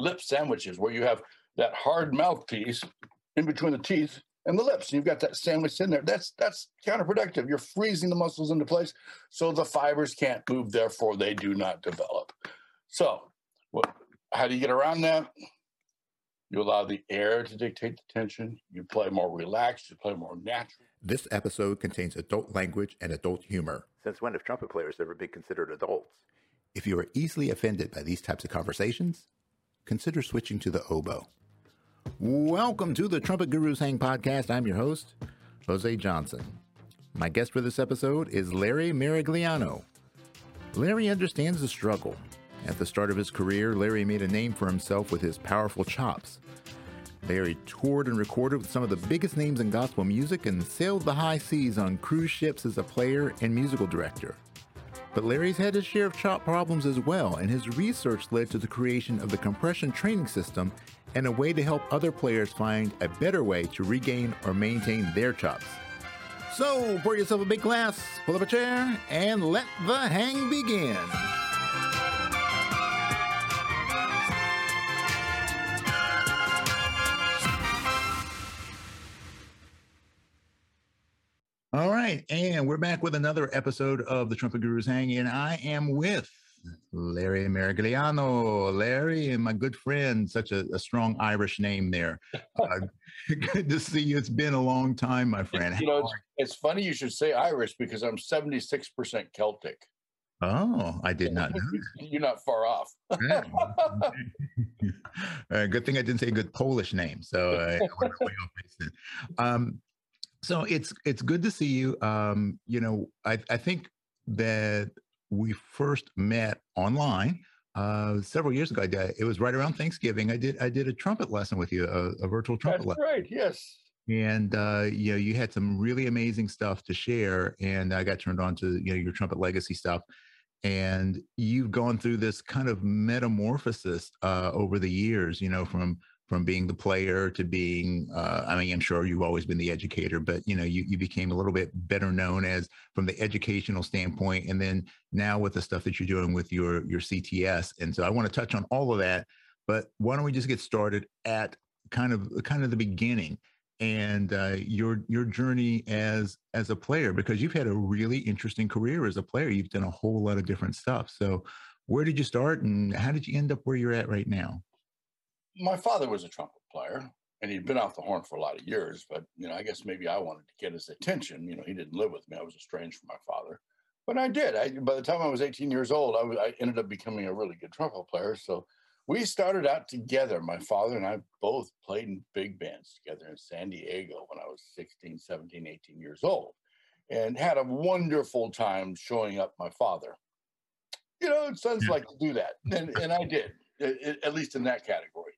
lip sandwiches where you have that hard mouthpiece in between the teeth and the lips. And you've got that sandwich in there. That's that's counterproductive. You're freezing the muscles into place, so the fibers can't move. Therefore, they do not develop. So, what, how do you get around that? You allow the air to dictate the tension. You play more relaxed. You play more natural. This episode contains adult language and adult humor. Since when have trumpet players ever been considered adults? If you are easily offended by these types of conversations, consider switching to the oboe. Welcome to the Trumpet Gurus Hang podcast. I'm your host, Jose Johnson. My guest for this episode is Larry Maragliano. Larry understands the struggle. At the start of his career, Larry made a name for himself with his powerful chops. Larry toured and recorded with some of the biggest names in gospel music and sailed the high seas on cruise ships as a player and musical director. But Larry's had his share of chop problems as well, and his research led to the creation of the compression training system and a way to help other players find a better way to regain or maintain their chops. So, pour yourself a big glass, pull up a chair, and let the hang begin. Right, and we're back with another episode of the Trumpet Gurus Hang, and I am with Larry Maragliano. Larry and my good friend, such a, a strong Irish name there. Uh, good to see you. It's been a long time, my friend. You know, it's, it's funny you should say Irish because I'm 76% Celtic. Oh, I did not know. You're not far off. uh, good thing I didn't say a good Polish name. So uh, um, so it's it's good to see you. Um, you know, I, I think that we first met online uh, several years ago. I did, it was right around Thanksgiving. I did I did a trumpet lesson with you, a, a virtual trumpet That's lesson. right. Yes. And uh, you know, you had some really amazing stuff to share, and I got turned on to you know your trumpet legacy stuff. And you've gone through this kind of metamorphosis uh, over the years, you know, from from being the player to being uh, i mean i'm sure you've always been the educator but you know you, you became a little bit better known as from the educational standpoint and then now with the stuff that you're doing with your your cts and so i want to touch on all of that but why don't we just get started at kind of kind of the beginning and uh, your your journey as as a player because you've had a really interesting career as a player. You've done a whole lot of different stuff so where did you start and how did you end up where you're at right now my father was a trumpet player and he'd been off the horn for a lot of years, but you know, I guess maybe I wanted to get his attention. You know, he didn't live with me. I was estranged from my father. But I did. I, by the time I was 18 years old, I, was, I ended up becoming a really good trumpet player. So we started out together. My father and I both played in big bands together in San Diego when I was 16, 17, 18 years old and had a wonderful time showing up my father. You know, sons like to do that. And, and I did, at least in that category.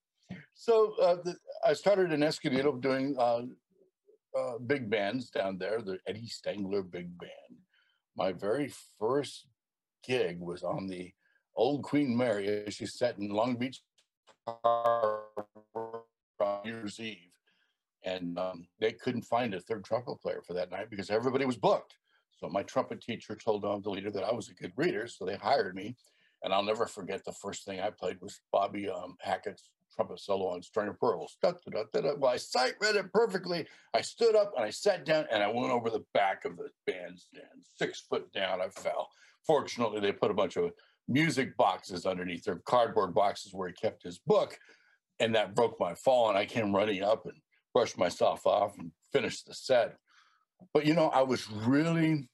So uh, the, I started in Escondido doing uh, uh, big bands down there, the Eddie Stengler Big Band. My very first gig was on the old Queen Mary. as She sat in Long Beach on New Year's Eve. And um, they couldn't find a third trumpet player for that night because everybody was booked. So my trumpet teacher told the leader that I was a good reader, so they hired me. And I'll never forget the first thing I played was Bobby um, Hackett's trumpet solo on String of Pearls. Da, da, da, Well, I sight read it perfectly. I stood up and I sat down and I went over the back of the bandstand. Six foot down, I fell. Fortunately, they put a bunch of music boxes underneath their cardboard boxes where he kept his book. And that broke my fall. And I came running up and brushed myself off and finished the set. But, you know, I was really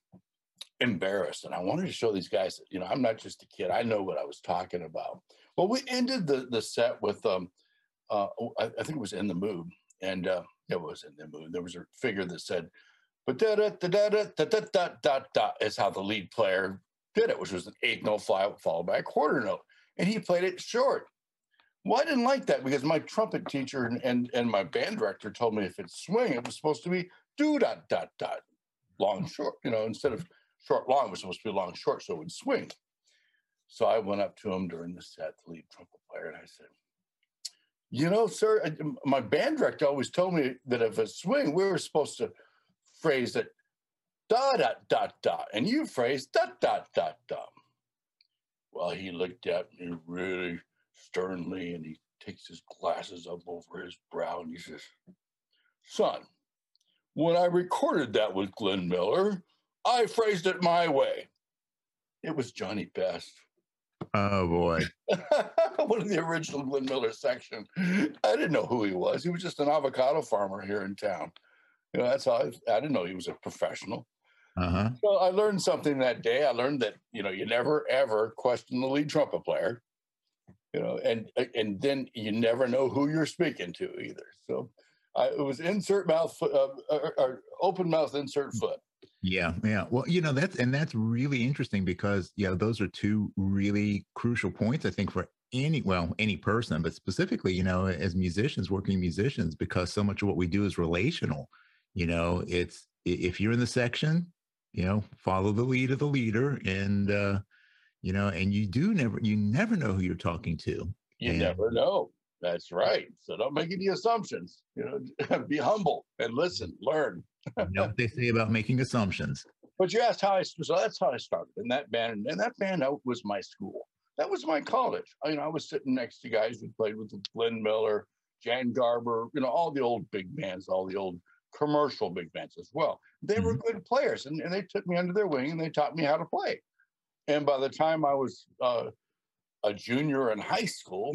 embarrassed and I wanted to show these guys that, you know, I'm not just a kid. I know what I was talking about. Well, we ended the the set with um, uh, oh, I, I think it was in the mood, and uh, it was in the mood. There was a figure that said, "But da da da da da da da da da," is how the lead player did it, which was an eighth note fly, followed by a quarter note, and he played it short. Well, I didn't like that because my trumpet teacher and, and, and my band director told me if it's swing, it was supposed to be do dot dot dot, long short. You know, instead of short long, it was supposed to be long short, so it would swing. So I went up to him during the set, the lead trumpet player, and I said, You know, sir, my band director always told me that if a swing, we were supposed to phrase it da da da da, and you phrase da da da da. Well, he looked at me really sternly and he takes his glasses up over his brow and he says, Son, when I recorded that with Glenn Miller, I phrased it my way. It was Johnny Best. Oh boy. One of the original Glenn Miller section. I didn't know who he was. He was just an avocado farmer here in town. You know, that's all I, I didn't know he was a professional. Uh-huh. So I learned something that day. I learned that, you know, you never ever question the lead trumpet player. You know, and and then you never know who you're speaking to either. So I, it was insert mouth, foot, uh, or, or open mouth, insert foot. Yeah, yeah. Well, you know that's and that's really interesting because you know those are two really crucial points I think for any well any person, but specifically you know as musicians, working musicians, because so much of what we do is relational. You know, it's if you're in the section, you know, follow the lead of the leader, and uh, you know, and you do never you never know who you're talking to. You And- never know. That's right. So don't make any assumptions. You know, be humble and listen, learn. You know what they say about making assumptions. But you asked how I so that's how I started in that band, and that band out was my school. That was my college. I, you know, I was sitting next to guys who played with Glenn Miller, Jan Garber, you know, all the old big bands, all the old commercial big bands as well. They were good players, and, and they took me under their wing and they taught me how to play. And by the time I was uh, a junior in high school,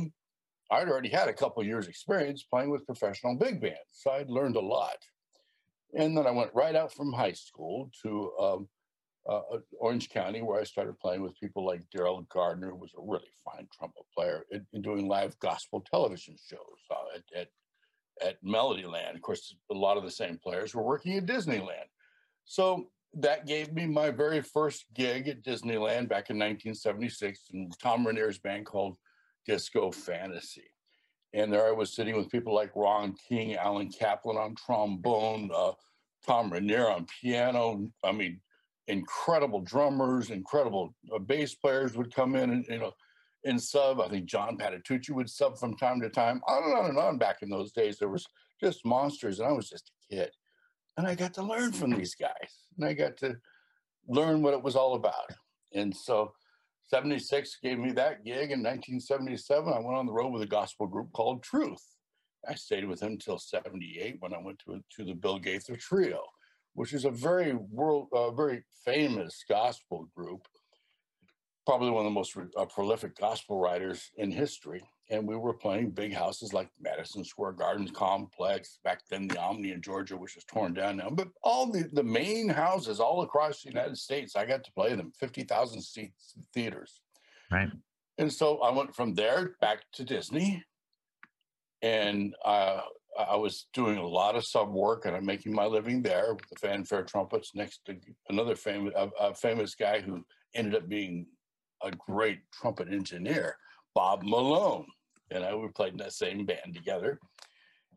I'd already had a couple years experience playing with professional big bands, so I'd learned a lot. And then I went right out from high school to um, uh, uh, Orange County, where I started playing with people like Daryl Gardner, who was a really fine trumpet player, and, and doing live gospel television shows uh, at, at at Melodyland. Of course, a lot of the same players were working at Disneyland. So that gave me my very first gig at Disneyland back in 1976 in Tom Ranier's band called Disco Fantasy. And there I was sitting with people like Ron King, Alan Kaplan on trombone, uh, Tom Ranier on piano. I mean, incredible drummers, incredible uh, bass players would come in and, you know, and sub. I think John Patitucci would sub from time to time. On and on and on. Back in those days, there was just monsters, and I was just a kid, and I got to learn from these guys, and I got to learn what it was all about. And so, '76 gave me that gig. In 1977, I went on the road with a gospel group called Truth. I stayed with him until '78 when I went to to the Bill Gaither Trio, which is a very world, uh, very famous gospel group probably one of the most uh, prolific gospel writers in history. And we were playing big houses like Madison Square Gardens Complex, back then the Omni in Georgia, which is torn down now. But all the, the main houses all across the United States, I got to play them, 50,000 seats theaters. Right. And so I went from there back to Disney. And uh, I was doing a lot of sub work and I'm making my living there with the fanfare trumpets next to another famous, a, a famous guy who ended up being a great trumpet engineer, Bob Malone. And I we played in that same band together.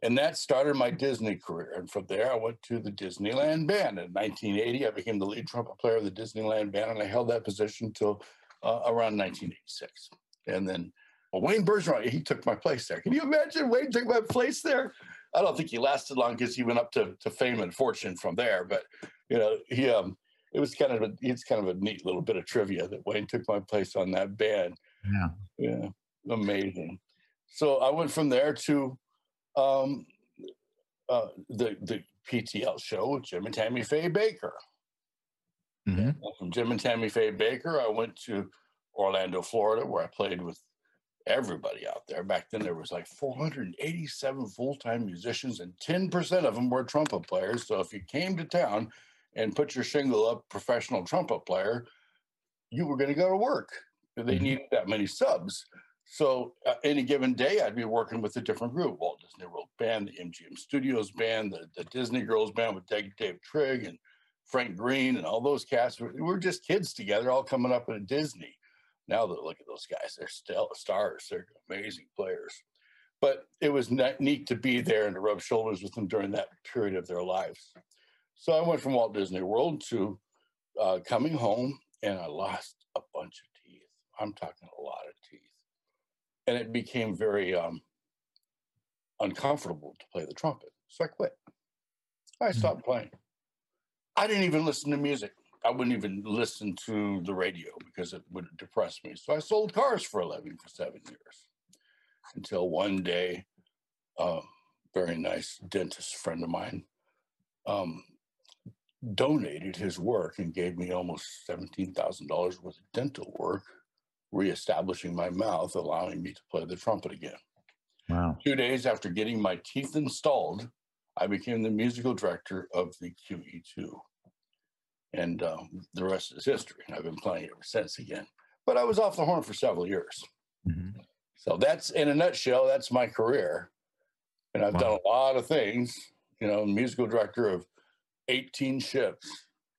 And that started my Disney career. And from there, I went to the Disneyland Band. In 1980, I became the lead trumpet player of the Disneyland Band, and I held that position till uh, around 1986. And then well, Wayne Bergeron, he took my place there. Can you imagine Wayne took my place there? I don't think he lasted long because he went up to, to fame and fortune from there. But you know, he um, it was kind of a it's kind of a neat little bit of trivia that Wayne took my place on that band. Yeah. Yeah, amazing. So I went from there to um, uh, the the PTL show with Jim and Tammy Faye Bakker. hmm From Jim and Tammy Faye Bakker, I went to Orlando, Florida, where I played with everybody out there. Back then, there was like 487 full-time musicians, and 10% of them were trumpet players. So if you came to town and put your shingle up, professional trumpet player, you were going to go to work. They Mhm. needed that many subs. So uh, any given day, I'd be working with a different group: Walt Disney World Band, the MGM Studios Band, the, the Disney Girls Band with Dave, Dave Trigg and Frank Green, and all those cats. We were just kids together, all coming up at Disney. Now that look at those guys, they're still stars. They're amazing players. But it was ne- neat to be there and to rub shoulders with them during that period of their lives. So I went from Walt Disney World to uh, coming home, and I lost a bunch of teeth. I'm talking a lot of teeth, and it became very um, uncomfortable to play the trumpet. So I quit. I stopped playing. I didn't even listen to music. I wouldn't even listen to the radio because it would depress me. So I sold cars for a living for seven years. until one day, a very nice dentist friend of mine um, donated his work and gave me almost $17,000 worth of dental work, reestablishing my mouth, allowing me to play the trumpet again. Wow. Two days after getting my teeth installed, I became the musical director of the QE2. And um, the rest is history. I've been playing ever since again. But I was off the horn for several years. Mm-hmm. So that's in a nutshell, that's my career. And I've wow. done a lot of things, you know, musical director of 18 ships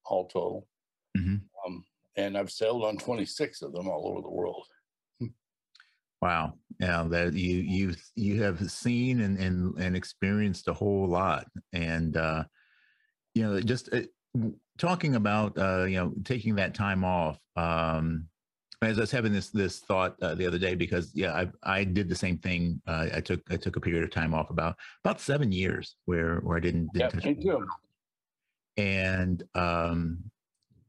all total. Mm-hmm. Um, and I've sailed on 26 of them all over the world. Wow. Yeah, that you you you have seen and and, and experienced a whole lot. And uh, you know, just uh, talking about uh, you know, taking that time off. Um, as I was having this this thought uh, the other day, because yeah, I I did the same thing. Uh, I took I took a period of time off about about seven years where where I didn't. didn't yeah, me too. And um,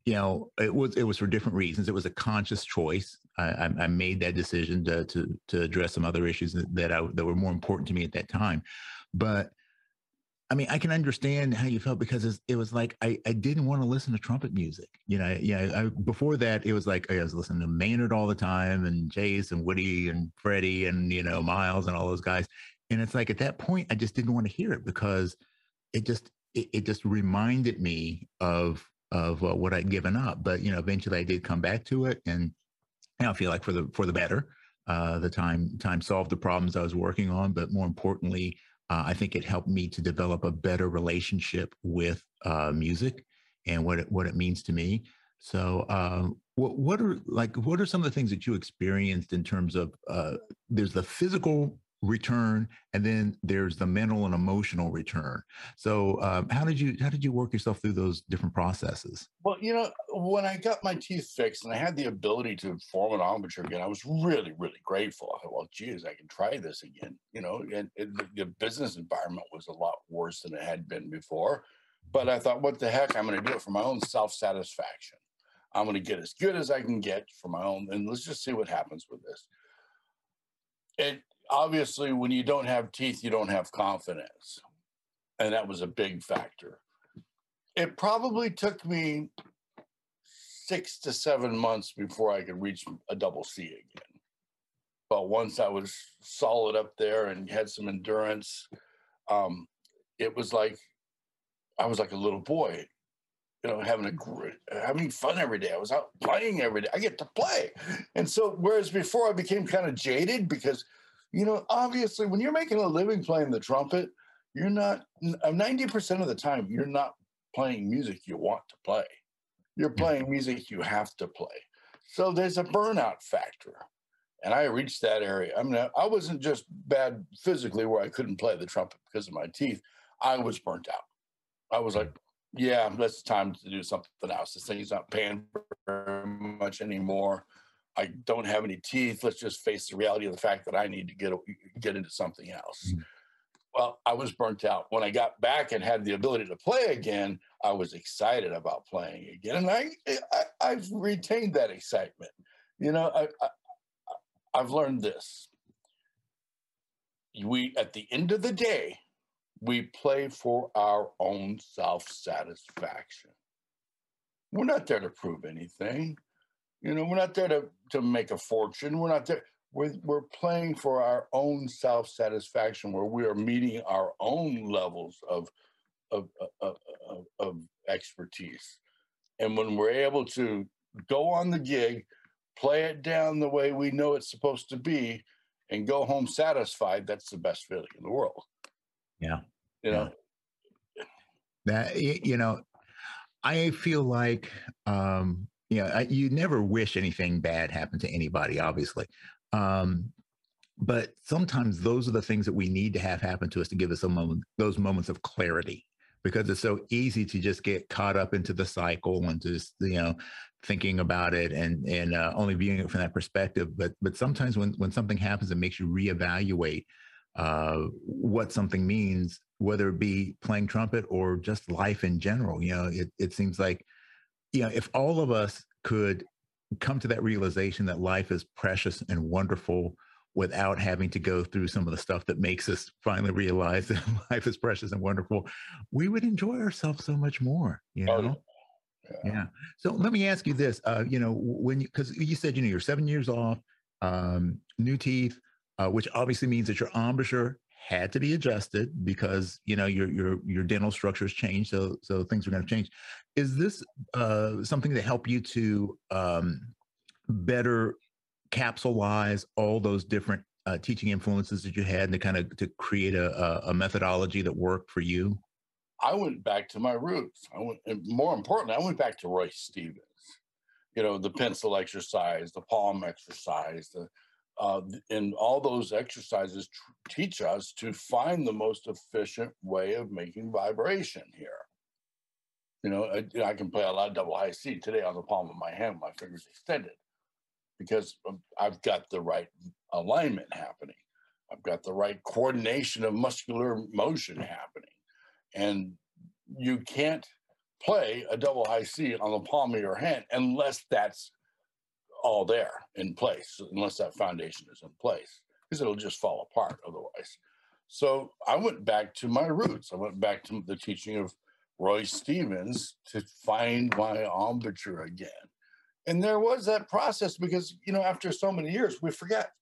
you know, it was it was for different reasons. It was a conscious choice. I, I made that decision to to to address some other issues that, I that were more important to me at that time. But I mean, I can understand how you felt because it was like I, I didn't want to listen to trumpet music. You know, yeah. I, before that, it was like I was listening to Maynard all the time, and Chase, and Woody, and Freddie, and you know Miles, and all those guys. And it's like at that point, I just didn't want to hear it because it just it, it just reminded me of of uh, what I'd given up. But you know, eventually, I did come back to it, and I feel like for the for the better. Uh, the time time solved the problems I was working on, but more importantly, uh, I think it helped me to develop a better relationship with uh, music and what it, what it means to me. So, uh, what what are like what are some of the things that you experienced in terms of uh, there's the physical return and then there's the mental and emotional return. So um, how did you how did you work yourself through those different processes? Well you know when i got my teeth fixed and i had the ability to form an armature again i was really really grateful. I thought well geez i can try this again you know and, and the business environment was a lot worse than it had been before but i thought what the heck? I'm going to do it for my own self-satisfaction. I'm going to get as good as i can get for my own and let's just see what happens with this. It obviously when you don't have teeth you don't have confidence and that was a big factor it probably took me six to seven months before i could reach a double c again but once i was solid up there and had some endurance um, it was like i was like a little boy you know, having a great, having fun every day. I was out playing every day. I get to play. And so, whereas before I became kind of jaded because you know, obviously, when you're making a living playing the trumpet, you're not 90% uh, of the time, you're not playing music you want to play. You're playing music you have to play. So there's a burnout factor. And I reached that area. I mean, I wasn't just bad physically where I couldn't play the trumpet because of my teeth. I was burnt out. I was like, yeah, it's time to do something else. This thing's not paying very much anymore. I don't have any teeth. Let's just face the reality of the fact that I need to get get into something else. Mm-hmm. Well, I was burnt out. When I got back and had the ability to play again, I was excited about playing again, and I, I have retained that excitement. You know, I, I I've learned this. We at the end of the day, we play for our own self satisfaction. We're not there to prove anything. You know, we're not there to, to make a fortune. We're not there. We're, we're playing for our own self satisfaction, where we are meeting our own levels of, of, of, of, of expertise. And when we're able to go on the gig, play it down the way we know it's supposed to be, and go home satisfied, that's the best feeling in the world. Yeah. You know, that, you know, I feel like um, you know, you never wish anything bad happened to anybody, obviously. Um, but sometimes those are the things that we need to have happen to us to give us a moment, those moments of clarity, because it's so easy to just get caught up into the cycle and just you know thinking about it and and uh, only viewing it from that perspective. But but sometimes when when something happens, it makes you reevaluate uh, what something means, whether it be playing trumpet or just life in general. You know, it it seems like you know, if all of us could come to that realization that life is precious and wonderful without having to go through some of the stuff that makes us finally realize that life is precious and wonderful, we would enjoy ourselves so much more. You oh, know. Oh, yeah. yeah. So let me ask you this. Uh, you know, when you because you said you know you're seven years off, um, new teeth, uh, which obviously means that your embouchure had to be adjusted because you know your your your dental structures changed, so so things are going to change. Is this uh, something that help you to um, better capsulize all those different uh, teaching influences that you had and to kind of to create a, a methodology that worked for you? I went back to my roots. I went, and more importantly, I went back to Roy Stevens. You know, the pencil exercise, the palm exercise, the uh, and all those exercises tr- teach us to find the most efficient way of making vibration here. You know, I, I, can play a lot of double high C today on the palm of my hand, my fingers extended, because I've got the right alignment happening. I've got the right coordination of muscular motion happening. And you can't play a double high C on the palm of your hand unless that's all there in place, unless that foundation is in place, because it'll just fall apart otherwise. So I went back to my roots. I went back to the teaching of Roy Stevens to find my embouchure again. And there was that process because, you know, after so many years, we forget.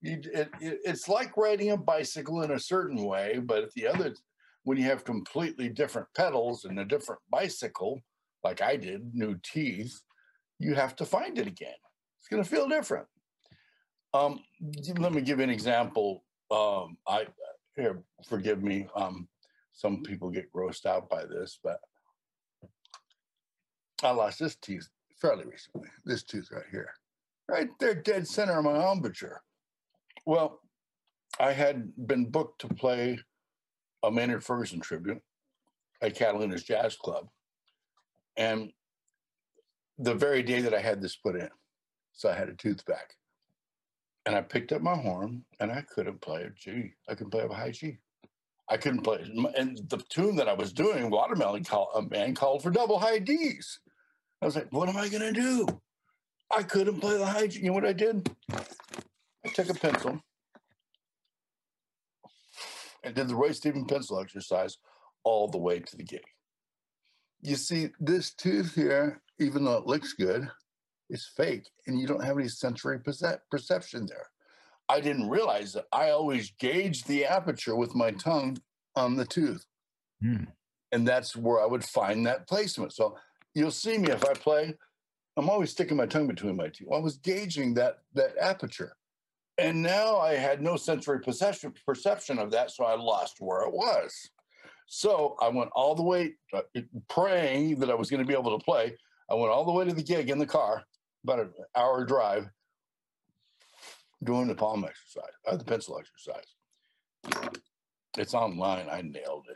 You, it, it, it's like riding a bicycle in a certain way, but at the other, when you have completely different pedals and a different bicycle, like I did, new teeth, you have to find it again. It's going to feel different. Um, let me give you an example. Um, I here, forgive me. Um, some people get grossed out by this, but I lost this tooth fairly recently. This tooth right here, right there, dead center of my embouchure. Well, I had been booked to play a Maynard Ferguson tribute at Catalina's Jazz Club, and the very day that I had this put in. So I had a tooth back. And I picked up my horn and I couldn't play a G. I couldn't play a high G. I couldn't play. And the tune that I was doing, Watermelon call, a man called for double high Ds. I was like, what am I going to do? I couldn't play the high G. You know what I did? I took a pencil and did the Roy Stephen pencil exercise all the way to the gig. You see, this tooth here even though it looks good, it's fake and you don't have any sensory perce- perception there. I didn't realize that I always gauge the aperture with my tongue on the tooth. Hmm. And that's where I would find that placement. So you'll see me if I play, I'm always sticking my tongue between my teeth. I was gauging that that aperture. And now I had no sensory perception perception of that, so I lost where it was. So I went all the way uh, praying that I was going to be able to play I went all the way to the gig in the car, about an hour drive, doing the palm exercise, uh, the pencil exercise. It's online. I nailed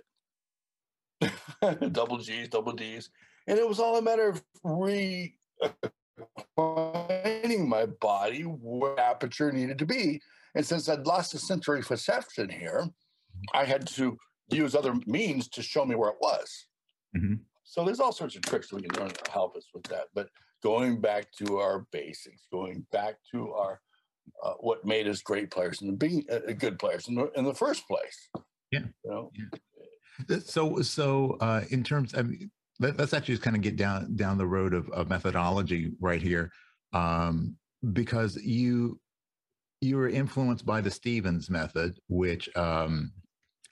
it. double G's, double D's. And it was all a matter of re my body where aperture needed to be. And since I'd lost the sensory perception here, I had to use other means to show me where it was. Mm-hmm. So there's all sorts of tricks we can learn to help us with that. But going back to our basics, going back to our uh, what made us great players and being uh, good players in the, in the first place. Yeah. You know? yeah. So so uh, in terms, of, let, us actually just kind of get down down the road of, of methodology right here, um, because you you were influenced by the Stevens method, which um,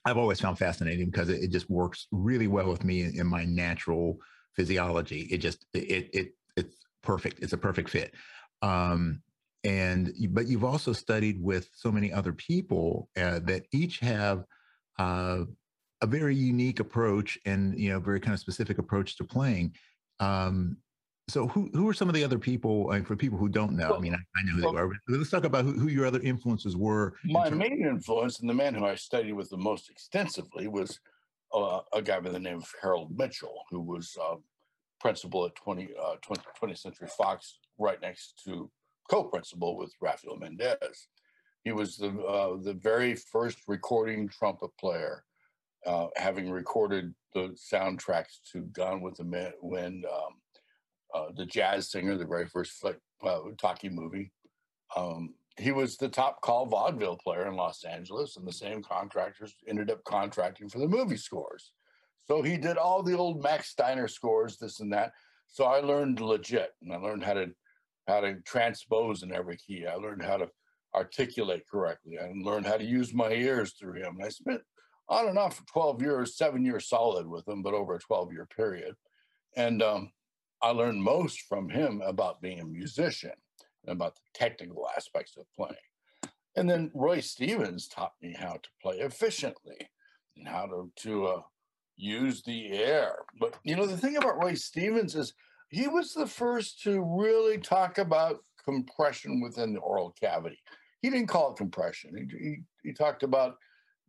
I've always found fascinating because it, it, just works really well with me in, in, my natural physiology. It just it it it's perfect. It's a perfect fit. Um, and but you've also studied with so many other people uh, that each have uh, a very unique approach and you know very kind of specific approach to playing. Um, so who who are some of the other people mean, for people who don't know? Well, I mean, I, I know who well, they are. let's talk about who, who your other influences were. My in main influence and the man who I studied with the most extensively was uh, a guy by the name of Harold Mitchell, who was uh, principal at 20, uh, 20, 20th Century Fox, right next to co-principal with Rafael Mendez. He was the uh, the very first recording trumpet player, uh, having recorded the soundtracks to Gone with the Wind. Um, uh, the jazz singer, the very first flick, uh, talkie movie, um, he was the top call vaudeville player in Los Angeles, and the same contractors ended up contracting for the movie scores. So he did all the old Max Steiner scores, this and that. So I learned legit, and I learned how to how to transpose in every key. I learned how to articulate correctly. I learned how to use my ears through him. And I spent on and off for 12 years, seven years solid with him, but over a 12 year period. And um, I learned most from him about being a musician and about the technical aspects of playing. And then Roy Stevens taught me how to play efficiently and how to, to uh, use the air. But you know, the thing about Roy Stevens is he was the first to really talk about compression within the oral cavity. He didn't call it compression. He, he, he talked about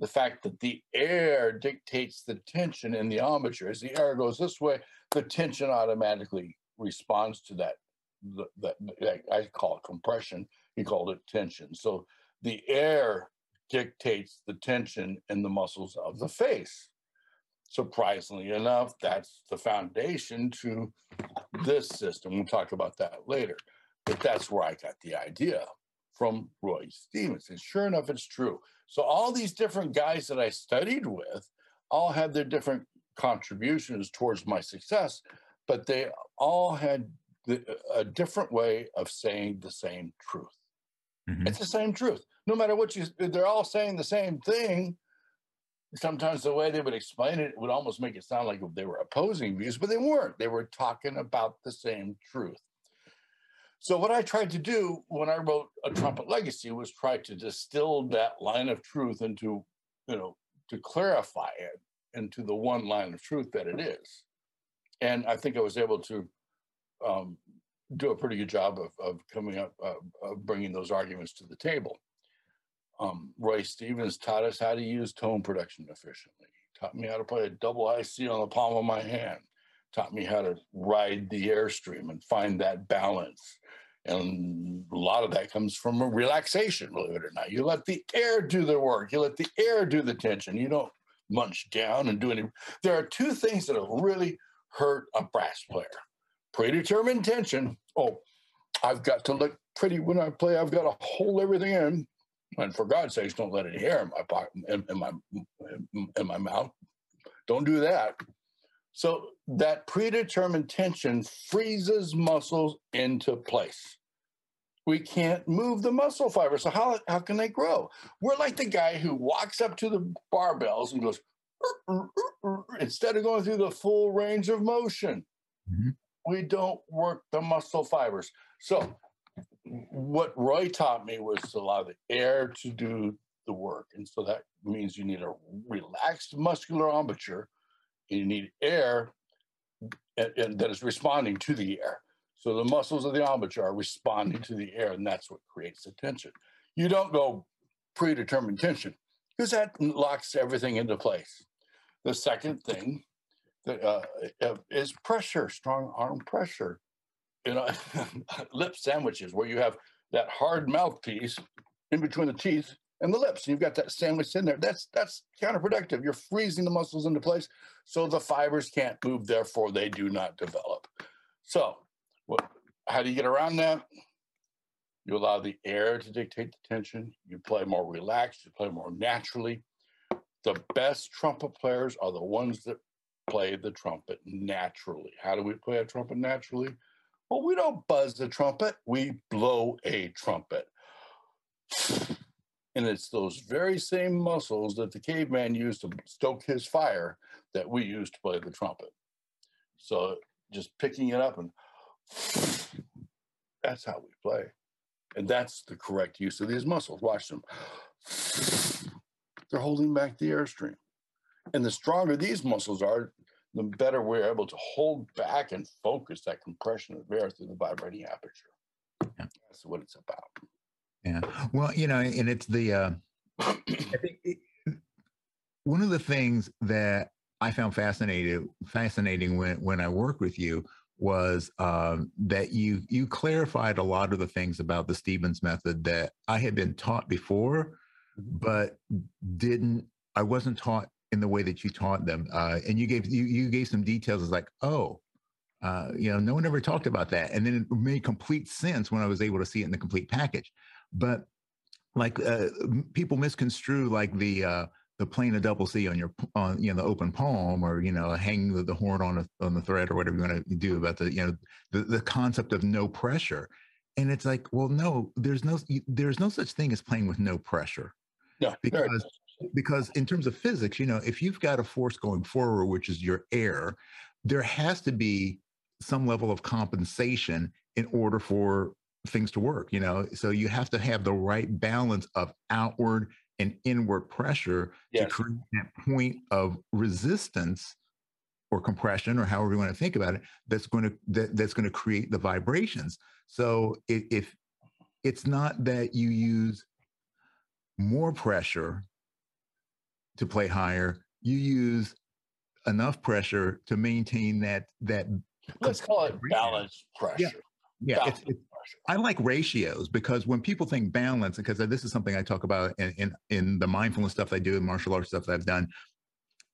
the fact that the air dictates the tension in the embouchure. As the air goes this way, the tension automatically responds to that. That, that I call it compression. He called it tension. So the air dictates the tension in the muscles of the face. Surprisingly enough, that's the foundation to this system. We'll talk about that later. But that's where I got the idea from Roy Stevens. And sure enough, it's true. So all these different guys that I studied with all had their different contributions towards my success, but they all had the, a different way of saying the same truth. Mm-hmm. It's the same truth. No matter what you, they're all saying the same thing. Sometimes the way they would explain it would almost make it sound like they were opposing views, but they weren't. They were talking about the same truth. So what I tried to do when I wrote A Trumpet Legacy was try to distill that line of truth into, you know, to clarify it into the one line of truth that it is. And I think I was able to um, do a pretty good job of, of coming up, uh, of bringing those arguments to the table. Um, Roy Stevens taught us how to use tone production efficiently. Taught me how to play a double IC on the palm of my hand. Taught me how to ride the airstream and find that balance and a lot of that comes from a relaxation, believe it or not. You let the air do the work, you let the air do the tension. You don't munch down and do any. There are two things that have really hurt a brass player predetermined tension. Oh, I've got to look pretty when I play, I've got to hold everything in. And for God's sakes, don't let any air in my pocket, in, in my in my mouth. Don't do that. So that predetermined tension freezes muscles into place. We can't move the muscle fiber. So how, how can they grow? We're like the guy who walks up to the barbells and goes, instead of going through the full range of motion. Mm-hmm. We don't work the muscle fibers. So what Roy taught me was to allow the air to do the work. And so that means you need a relaxed muscular embouchure you need air and, and that is responding to the air. So the muscles of the embouchure are responding to the air, and that's what creates the tension. You don't go predetermined tension because that locks everything into place. The second thing that, uh, uh is pressure, strong arm pressure. You know, lip sandwiches where you have that hard mouthpiece in between the teeth and the lips. And You've got that sandwich in there. That's that's counterproductive. You're freezing the muscles into place, so the fibers can't move. Therefore, they do not develop. So, what, how do you get around that? You allow the air to dictate the tension. You play more relaxed. You play more naturally. The best trumpet players are the ones that play the trumpet naturally. How do we play a trumpet naturally? Well, we don't buzz the trumpet. We blow a trumpet. And it's those very same muscles that the caveman used to stoke his fire that we use to play the trumpet. So just picking it up and that's how we play. And that's the correct use of these muscles. Watch them. They're holding back the airstream. And the stronger these muscles are, the better we're able to hold back and focus that compression of air through the vibrating aperture. That's what it's about. Yeah. Well, you know, and it's the, uh, I think it, one of the things that I found fascinating, fascinating when, when I worked with you was um, that you you clarified a lot of the things about the Stevens method that I had been taught before, mm-hmm. but didn't I wasn't taught in the way that you taught them. Uh, and you gave you you gave some details. It's like, oh, uh, you know, no one ever talked about that, and then it made complete sense when I was able to see it in the complete package. But like uh, people misconstrue like the uh, the playing a double C on your on you know the open palm or you know hanging the, the horn on a, on the thread or whatever you want to do about the you know the, the concept of no pressure. And it's like well no there's no there's no such thing as playing with no pressure. No because because in terms of physics you know if you've got a force going forward which is your air there has to be some level of compensation in order for things to work you know? So you have to have the right balance of outward and inward pressure yes. to create that point of resistance or compression or however you want to think about it that's going to that, that's going to create the vibrations. So if, if it's not that you use more pressure to play higher you use enough pressure to maintain that that let's call it balance pressure. Yeah, yeah it's, it's, I like ratios because when people think balance, because this is something I talk about in, in, in the mindfulness stuff I do and martial arts stuff that I've done,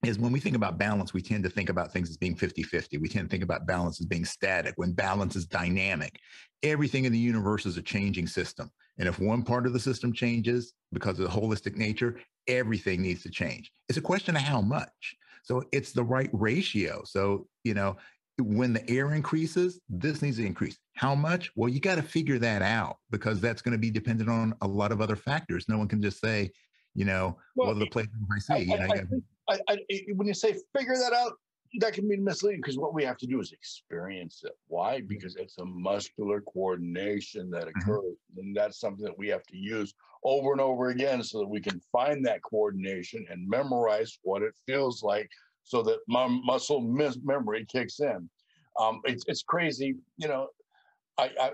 is when we think about balance, we tend to think about things as being 50 50. We tend to think about balance as being static when balance is dynamic. Everything in the universe is a changing system. And if one part of the system changes because of the holistic nature, everything needs to change. It's a question of how much. So it's the right ratio. So, you know, when the air increases, this needs to increase. How much? Well, you got to figure that out because that's going to be dependent on a lot of other factors. No one can just say, you know, well, the places I see? I, you know, I, I, when you say figure that out, that can be misleading because what we have to do is experience it. Why? Because it's a muscular coordination that mm-hmm. occurs. Mm-hmm. And that's something that we have to use over and over again so that we can find that coordination and memorize what it feels like so that my muscle memory kicks in. Um, it's, it's crazy. You know, I, I,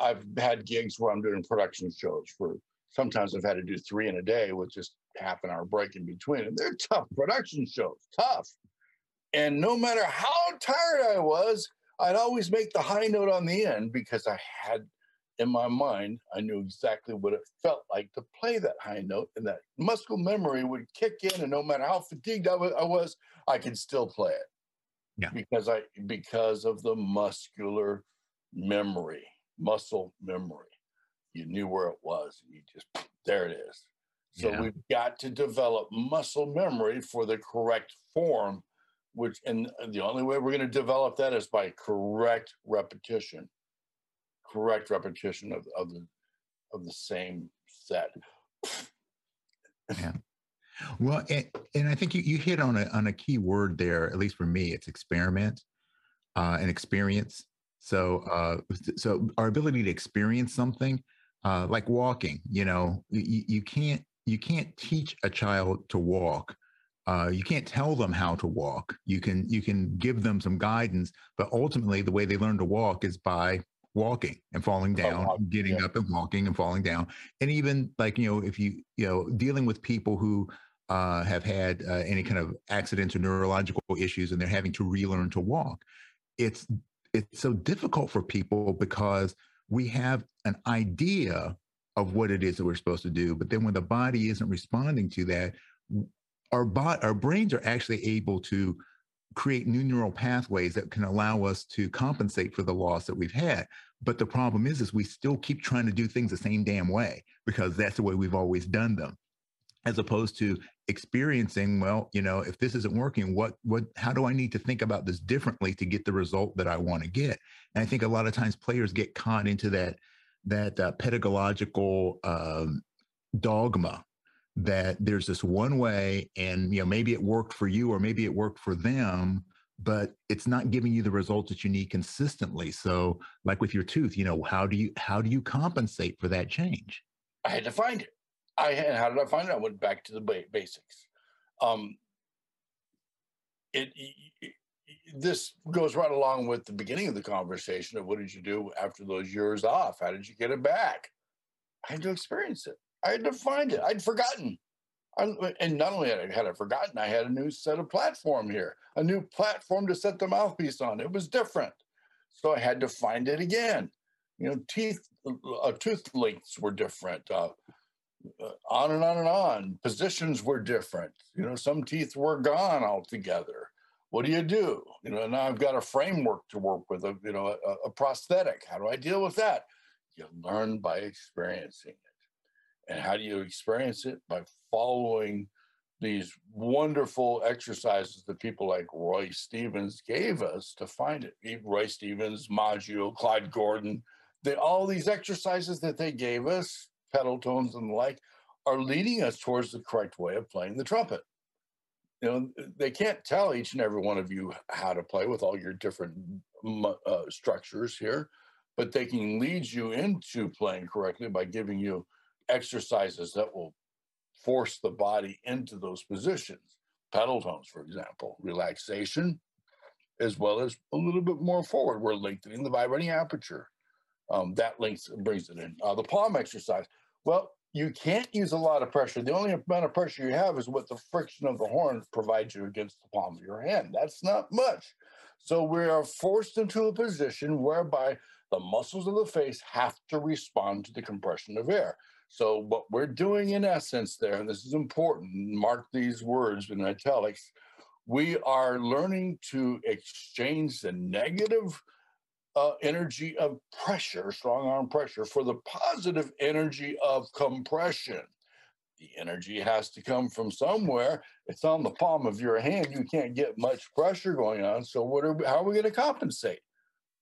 I've had gigs where I'm doing production shows for sometimes I've had to do three in a day with just half an hour break in between. And they're tough production shows, tough. And no matter how tired I was, I'd always make the high note on the end because I had in my mind, I knew exactly what it felt like to play that high note, and that muscle memory would kick in. And no matter how fatigued I was, I, was, I could still play it. Yeah. Because I because of the muscular memory, muscle memory. You knew where it was. And you just there it is. So yeah. we've got to develop muscle memory for the correct form, which and the only way we're going to develop that is by correct repetition correct repetition of, of the of the same set. yeah. Well, and, and I think you, you hit on a on a key word there. At least for me, it's experiment uh, and experience. So, uh, so our ability to experience something, uh, like walking, you know, you, you can't you can't teach a child to walk. Uh, you can't tell them how to walk. You can you can give them some guidance, but ultimately, the way they learn to walk is by walking and falling down, oh, getting yeah. up and walking and falling down. And even like, you know, if you, you know, dealing with people who uh, have had uh, any kind of accidents or neurological issues and they're having to relearn to walk, it's, it's so difficult for people because we have an idea of what it is that we're supposed to do. But then when the body isn't responding to that, our, bo- our brains are actually able to create new neural pathways that can allow us to compensate for the loss that we've had. But the problem is, is we still keep trying to do things the same damn way because that's the way we've always done them, as opposed to experiencing, well, you know, if this isn't working, what, what, how do I need to think about this differently to get the result that I want to get? And I think a lot of times players get caught into that, that uh, pedagogical um, dogma that there's this one way and you know maybe it worked for you or maybe it worked for them but it's not giving you the results that you need consistently. So like with your tooth you know how do you how do you compensate for that change? I had to find it. I had how did i find it? I went back to the basics. Um it, it this goes right along with the beginning of the conversation of what did you do after those years off? How did you get it back? I had to experience it I had to find it. I'd forgotten. I, and not only had I, had I forgotten, I had a new set of platform here, a new platform to set the mouthpiece on. It was different. So I had to find it again. You know, teeth, uh, tooth lengths were different. Uh, uh, on and on and on. Positions were different. You know, some teeth were gone altogether. What do you do? You know, now I've got a framework to work with, a, you know, a, a prosthetic. How do I deal with that? You learn by experiencing it And how do you experience it? By following these wonderful exercises that people like Roy Stevens gave us to find it. Roy Stevens, Maggio, Claude Gordon, they, all these exercises that they gave us, pedal tones and the like, are leading us towards the correct way of playing the trumpet. You know, they can't tell each and every one of you how to play with all your different uh, structures here, but they can lead you into playing correctly by giving you exercises that will force the body into those positions. Pedal tones, for example, relaxation, as well as a little bit more forward. We're lengthening the vibrating aperture. Um, that links brings it in. Uh, the palm exercise. Well, you can't use a lot of pressure. The only amount of pressure you have is what the friction of the horn provides you against the palm of your hand. That's not much. So we are forced into a position whereby the muscles of the face have to respond to the compression of air. So what we're doing in essence there, and this is important, mark these words in italics, we are learning to exchange the negative uh, energy of pressure, strong arm pressure, for the positive energy of compression. The energy has to come from somewhere. It's on the palm of your hand. You can't get much pressure going on. So, what are we, how are we going to compensate?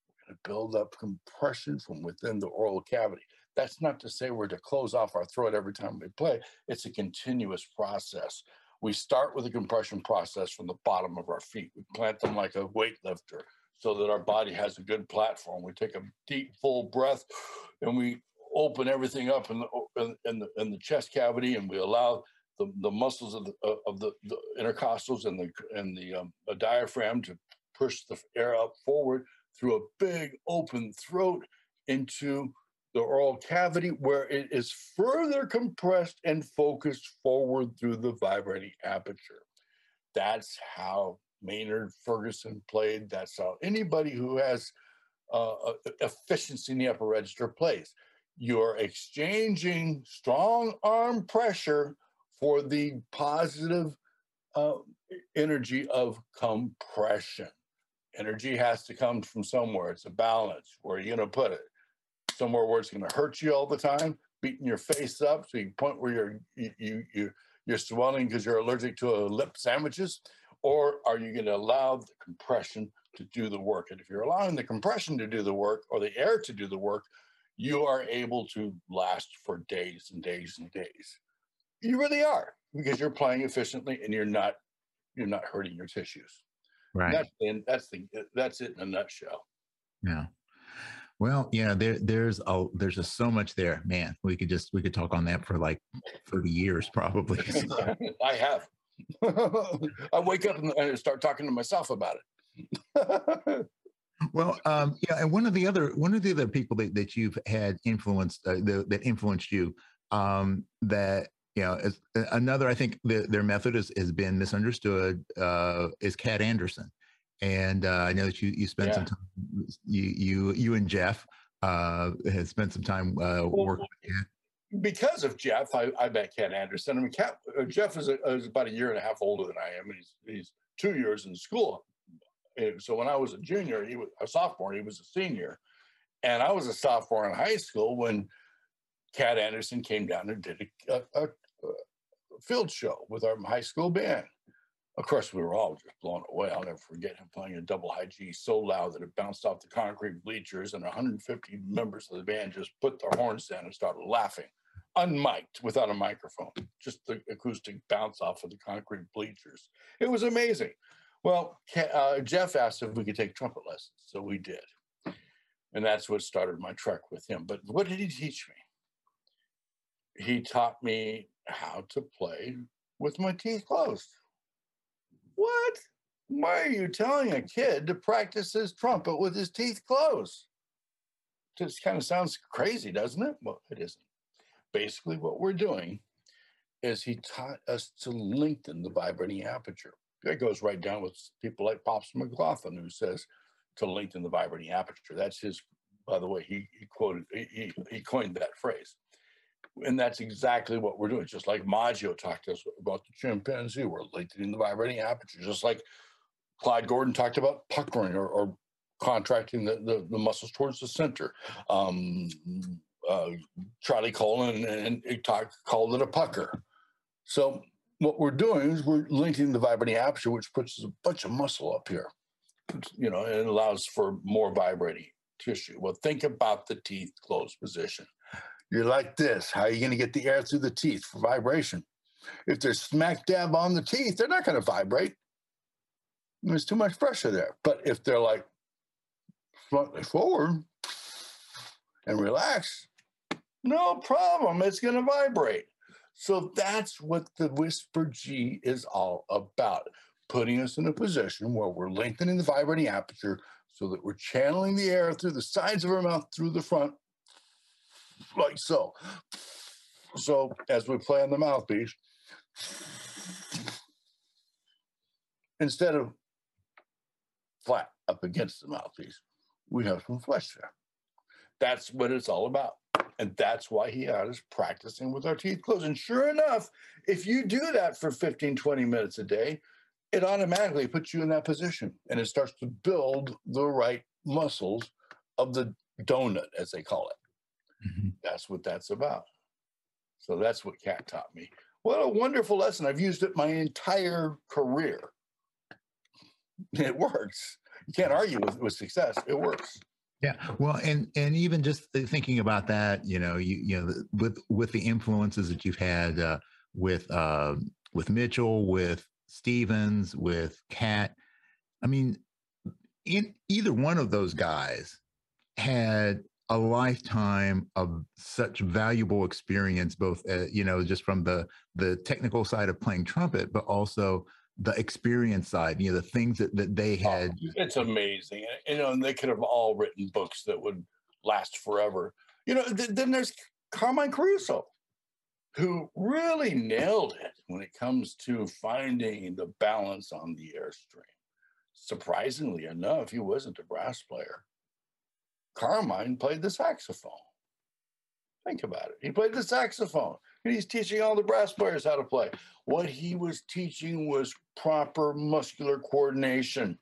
We're going to build up compression from within the oral cavity. That's not to say we're to close off our throat every time we play. It's a continuous process. We start with a compression process from the bottom of our feet. We plant them like a weightlifter so that our body has a good platform. We take a deep, full breath and we open everything up in the, in the, in the chest cavity and we allow the, the muscles of the, of the, the intercostals and the, and the, um, the diaphragm to push the air up forward through a big open throat into the oral cavity where it is further compressed and focused forward through the vibrating aperture. That's how Maynard Ferguson played. That's how anybody who has uh, efficiency in the upper register plays. You're exchanging strong arm pressure for the positive uh, energy of compression. Energy has to come from somewhere. It's a balance. Where are you going to put it? Somewhere where it's going to hurt you all the time, beating your face up so you point where you're you you, you you're swelling because you're allergic to a lip sandwiches, or are you going to allow the compression to do the work? And if you're allowing the compression to do the work or the air to do the work, you are able to last for days and days and days. You really are because you're playing efficiently and you're not you're not hurting your tissues. Right. That's and that's the that's it in a nutshell. Yeah. Well, yeah, there there's a there's just so much there, man. We could just we could talk on that for like 30 years probably. I have. I wake up and start talking to myself about it. well, um, yeah, and one of the other one of the other people that, that you've had influenced uh, the, that influenced you um, that you know is, another I think the, their method is, has been misunderstood uh, is Cat Anderson and uh, I know that you you spent yeah. some time you you you and Jeff uh, has spent some time uh, well, working. Because of Jeff, I, I met Cat Anderson. I mean, uh, Jeff is, a, is about a year and a half older than I am. He's he's two years in school. So when I was a junior, he was a sophomore. He was a senior, and I was a sophomore in high school when Cat Anderson came down and did a, a, a field show with our high school band. Of course, we were all just blown away. I'll never forget him playing a double high G so loud that it bounced off the concrete bleachers, and 150 members of the band just put their horns down and started laughing, unmiked without a microphone, just the acoustic bounce off of the concrete bleachers. It was amazing. Well, uh, Jeff asked if we could take trumpet lessons, so we did. And that's what started my trek with him. But what did he teach me? He taught me how to play with my teeth closed. What? Why are you telling a kid to practice his trumpet with his teeth closed? Just kind of sounds crazy, doesn't it? Well, it isn't. Basically, what we're doing is he taught us to lengthen the vibrating aperture. That goes right down with people like Pops McLaughlin, who says to lengthen the vibrating aperture. That's his, by the way, he, he quoted, he, he coined that phrase and that's exactly what we're doing. Just like Maggio talked to us about the chimpanzee, we're lengthening the vibrating aperture. Just like Claude Gordon talked about puckering or, or contracting the, the, the, muscles towards the center. Um, uh, Charlie Colin and, and talk, called it a pucker. So what we're doing is we're linking the vibrating aperture, which puts a bunch of muscle up here, you know, and allows for more vibrating tissue. Well, think about the teeth closed position. You're like this. How are you going to get the air through the teeth for vibration? If they're smack dab on the teeth, they're not going to vibrate. There's too much pressure there. But if they're like slightly forward and relax, no problem. It's going to vibrate. So that's what the Whisper G is all about putting us in a position where we're lengthening the vibrating aperture so that we're channeling the air through the sides of our mouth through the front, like so. So as we play on the mouthpiece, instead of flat up against the mouthpiece, we have some flesh there. That's what it's all about. And that's why he had us practicing with our teeth closed. And sure enough, if you do that for 15, 20 minutes a day, it automatically puts you in that position and it starts to build the right muscles of the donut, as they call it. Mm-hmm. That's what that's about. So that's what Cat taught me. What a wonderful lesson. I've used it my entire career. It works. You can't argue with, with success. It works. Yeah, well, and and even just thinking about that, you know, you you know, with with the influences that you've had uh, with uh, with Mitchell, with Stevens, with Cat, I mean, in either one of those guys had a lifetime of such valuable experience, both uh, you know, just from the the technical side of playing trumpet, but also the experience side, you know, the things that, that they oh, had. It's amazing. You know, and they could have all written books that would last forever. You know, th- then there's Carmine Caruso, who really nailed it when it comes to finding the balance on the airstream. Surprisingly enough, he wasn't a brass player. Carmine played the saxophone. Think about it. He played the saxophone and he's teaching all the brass players how to play. What he was teaching was proper muscular coordination.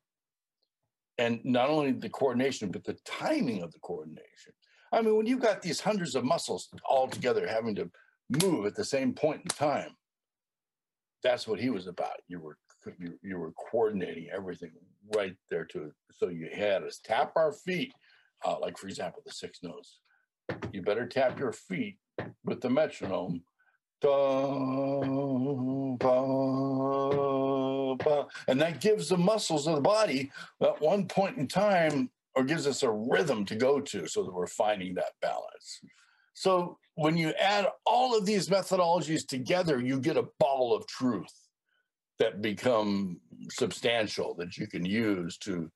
And not only the coordination, but the timing of the coordination. I mean, when you've got these hundreds of muscles all together having to move at the same point in time, that's what he was about. You were you, you were coordinating everything right there to so you had us tap our feet, uh, like for example the six notes. You better tap your feet with the metronome and that gives the muscles of the body at one point in time or gives us a rhythm to go to so that we're finding that balance. So when you add all of these methodologies together, you get a ball of truth that become substantial that you can use to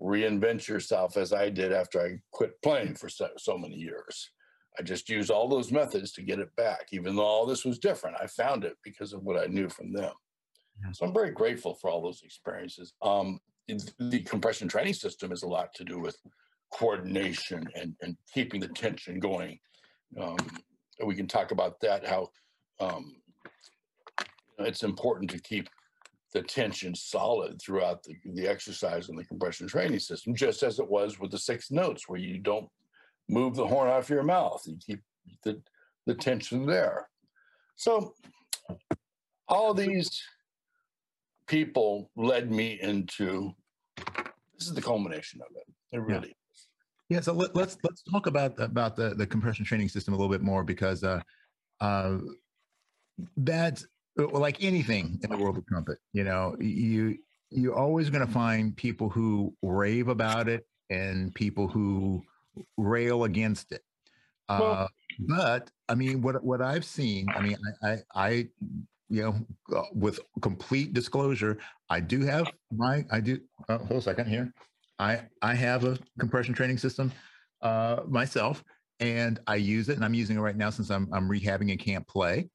reinvent yourself as I did after I quit playing for so, so many years. I just used all those methods to get it back, even though all this was different. I found it because of what I knew from them. Yeah. So I'm very grateful for all those experiences. Um, the compression training system has a lot to do with coordination and, and keeping the tension going. Um, we can talk about that, how um, it's important to keep the tension solid throughout the, the exercise and the compression training system, just as it was with the six notes, where you don't move the horn off your mouth. You keep the, the tension there. So all these people led me into this is the culmination of it. It really yeah. is. Yeah, so let, us let's, let's talk about about the, the compression training system a little bit more because uh, uh, that's like anything in the world of trumpet. You know, you you're always going to find people who rave about it and people who rail against it. Well, uh, but I mean, what what I've seen, I mean, I, I, I you know, uh, with complete disclosure, I do have my, I do. Uh, hold a second here. I I have a compression training system uh, myself, and I use it, and I'm using it right now since I'm I'm rehabbing and can't play.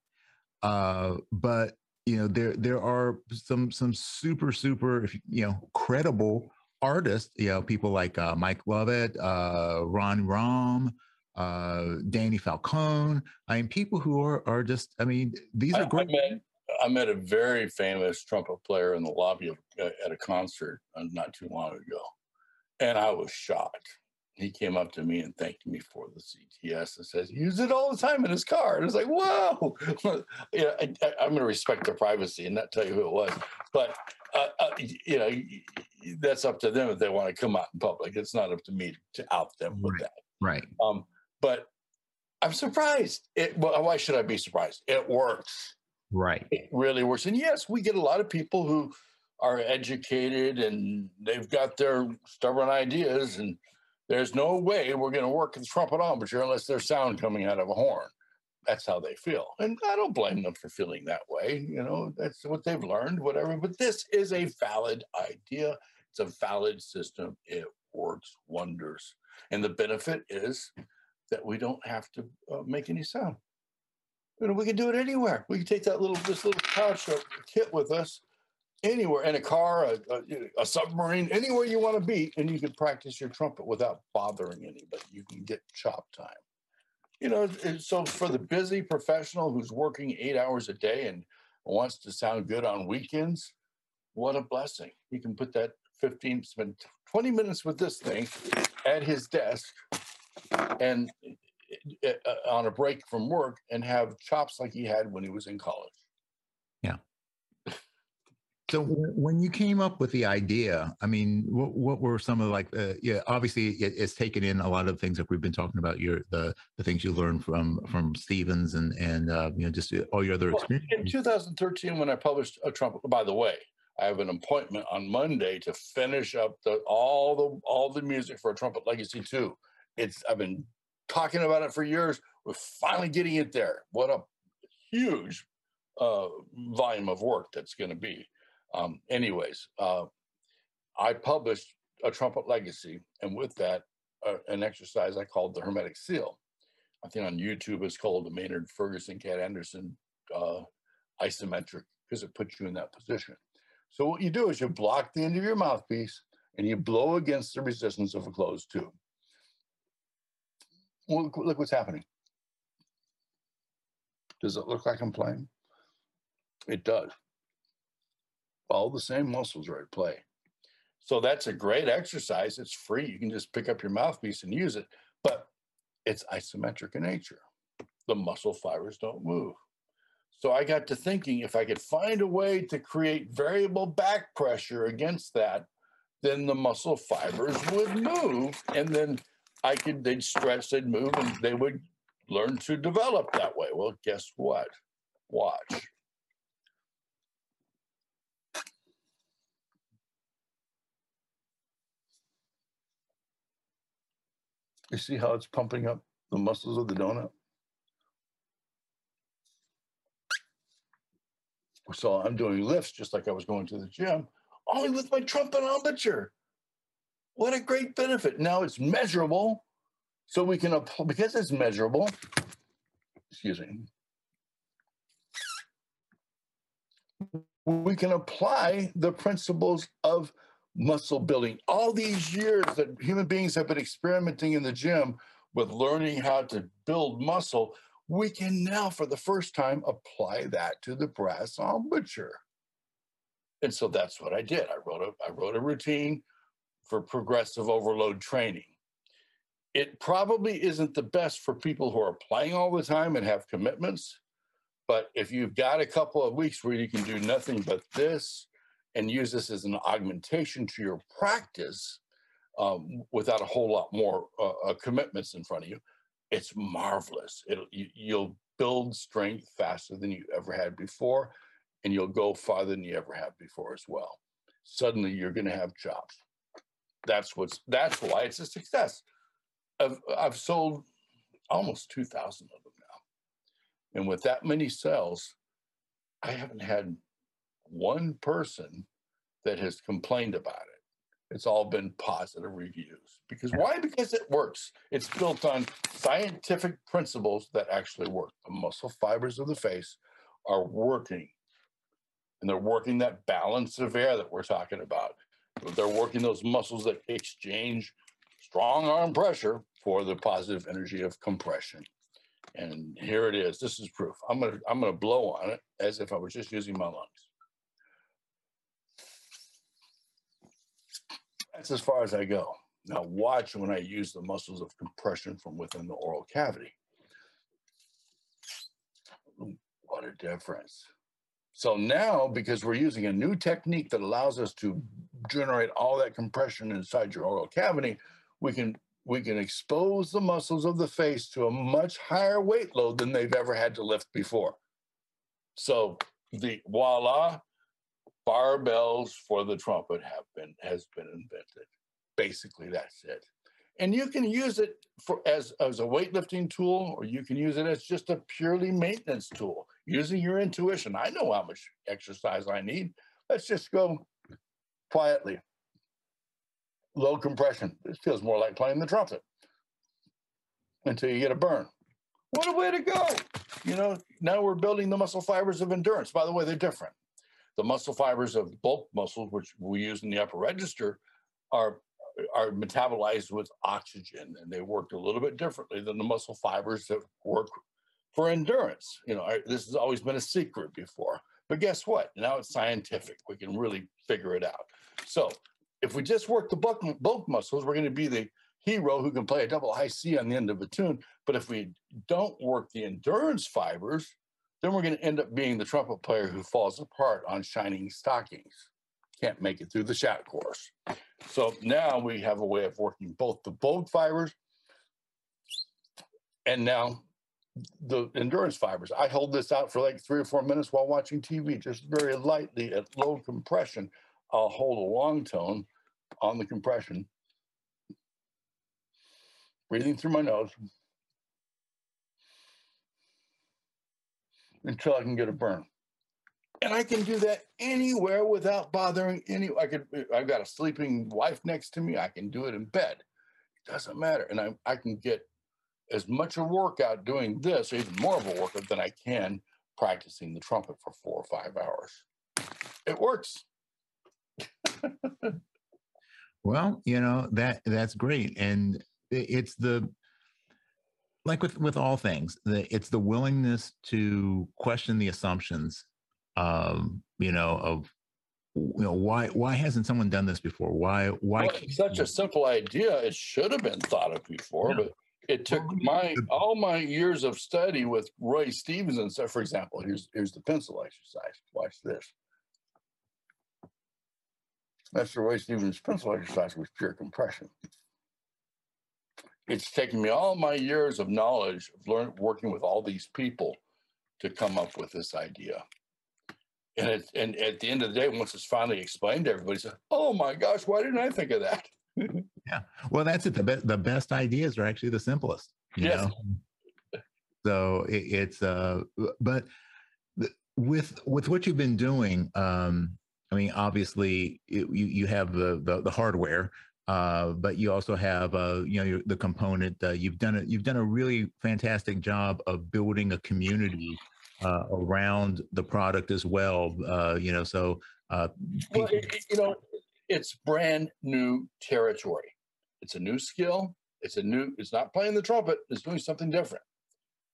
Uh, but you know, there there are some some super super you know credible artists, you know, people like uh, Mike Lovatt, uh, Ron Rom. uh, Danny Falcone. I mean, people who are are just. I mean, these are I, great. I met, I met a very famous trumpet player in the lobby of, uh, at a concert uh, not too long ago, and I was shocked. He came up to me and thanked me for the CTS and says, use it all the time in his car. And it's like, whoa, yeah, I, am going to respect their privacy and not tell you who it was. But, uh, uh, you know, that's up to them if they want to come out in public. It's not up to me to out them with right. that. Right. Um, but I'm surprised. It, well, why should I be surprised? It works. Right. It really works. And yes, we get a lot of people who are educated and they've got their stubborn ideas and there's no way we're going to work with trumpet embouchure unless there's sound coming out of a horn. That's how they feel. And I don't blame them for feeling that way. You know, that's what they've learned, whatever. But this is a valid idea. It's a valid system. It works wonders. And the benefit is that we don't have to uh, make any sound. You know, we can do it anywhere. We can take that little this little couch kit with us anywhere in a car, a, a, a, submarine, anywhere you want to be, and you can practice your trumpet without bothering anybody. You can get chop time. You know, so for the busy professional who's working eight hours a day and wants to sound good on weekends, what a blessing. He can put that 15, spend 20 minutes with this thing at his desk and uh, on a break from work and have chops like he had when he was in college. So when you came up with the idea, I mean, what, what were some of like, uh, yeah, obviously it, it's taken in a lot of things that we've been talking about your, the, the things you learned from, from Stevens and, and, uh, you know, just uh, all your other well, experiences. In 2013, when I published a trumpet, by the way, I have an appointment on Monday to finish up the, all the, all the music for a trumpet legacy too. It's, I've been talking about it for years. We're finally getting it there. What a huge uh, volume of work that's going to be. Um, anyways, uh, I published a trumpet legacy, and with that, uh, an exercise I called the Hermetic Seal. I think on YouTube it's called the Maynard Ferguson Cat Anderson uh, isometric because it puts you in that position. So what you do is you block the end of your mouthpiece and you blow against the resistance of a closed tube. Well, look, look what's happening. Does it look like I'm playing? It does all the same muscles are at play. So that's a great exercise. It's free. You can just pick up your mouthpiece and use it, but it's isometric in nature. The muscle fibers don't move. So I got to thinking if I could find a way to create variable back pressure against that, then the muscle fibers would move and then I could, they'd stretch, they'd move, and they would learn to develop that way. Well, guess what? Watch. You see how it's pumping up the muscles of the donut? So I'm doing lifts just like I was going to the gym, only with my trumpet embouchure. What a great benefit. Now it's measurable. So we can apply, because it's measurable, excuse me, we can apply the principles of muscle building. All these years that human beings have been experimenting in the gym with learning how to build muscle, we can now, for the first time, apply that to the brass embouchure. And so that's what I did. I wrote a, I wrote a routine for progressive overload training. It probably isn't the best for people who are playing all the time and have commitments. But if you've got a couple of weeks where you can do nothing but this, and use this as an augmentation to your practice um, without a whole lot more uh, uh, commitments in front of you, it's marvelous. It'll, you, you'll build strength faster than you ever had before, and you'll go farther than you ever have before as well. Suddenly, you're going to have chops. That's what's. That's why it's a success. I've I've sold almost two thousand of them now, and with that many sales, I haven't had one person that has complained about it. It's all been positive reviews. Because why? Because it works. It's built on scientific principles that actually work. The muscle fibers of the face are working. And they're working that balance of air that we're talking about. They're working those muscles that exchange strong arm pressure for the positive energy of compression. And here it is. This is proof. I'm gonna I'm gonna blow on it as if I was just using my lungs. That's as far as I go. Now watch when I use the muscles of compression from within the oral cavity. What a difference. So now, because we're using a new technique that allows us to generate all that compression inside your oral cavity, we can we can expose the muscles of the face to a much higher weight load than they've ever had to lift before. So the voila, barbells for the trumpet have been has been invented. Basically, that's it. And you can use it for as, as a weightlifting tool, or you can use it as just a purely maintenance tool, using your intuition. I know how much exercise I need. Let's just go quietly. Low compression. This feels more like playing the trumpet until you get a burn. What a way to go. You know, now we're building the muscle fibers of endurance. By the way, they're different. The muscle fibers of bulk muscles, which we use in the upper register, are are metabolized with oxygen and they work a little bit differently than the muscle fibers that work for endurance. You know, I, this has always been a secret before, but guess what? Now it's scientific. We can really figure it out. So if we just work the bulk, bulk muscles, we're going to be the hero who can play a double high C on the end of a tune. But if we don't work the endurance fibers, then we're going to end up being the trumpet player who falls apart on Shiny Stockings can't make it through the shout chorus. So now we have a way of working both the bone fibers and now the endurance fibers. I hold this out for like three or four minutes while watching TV, just very lightly at low compression. I'll hold a long tone on the compression, breathing through my nose until I can get a burn and I can do that anywhere without bothering any. I could. I've got a sleeping wife next to me. I can do it in bed. It doesn't matter, and I I can get as much a workout doing this, or even more of a workout than I can practicing the trumpet for four or five hours. It works. well, you know that that's great, and it's the like with with all things, the, it's the willingness to question the assumptions um, you know, of you know why why hasn't someone done this before? Why why? Well, such a simple idea. It should have been thought of before, yeah. but it took my all my years of study with Roy Stevenson. So, for example, here's here's the pencil exercise. Watch this. That's the Roy Stevens' pencil exercise with pure compression. It's taken me all my years of knowledge of learning, working with all these people to come up with this idea and it, and at the end of the day, once it's finally explained to everybody, says, "Oh my gosh, why didn't I think of that?" yeah, well, that's it. The best the best ideas are actually the simplest. Yes. know? So it, it's uh, but with with what you've been doing, um, I mean, obviously it, you you have the the, the hardware. Uh, but you also have, uh, you know, the component. Uh, you've done it. You've done a really fantastic job of building a community uh, around the product as well. Uh, you know, so uh, well, it, you know, it's brand new territory. It's a new skill. It's a new. It's not playing the trumpet. It's doing something different.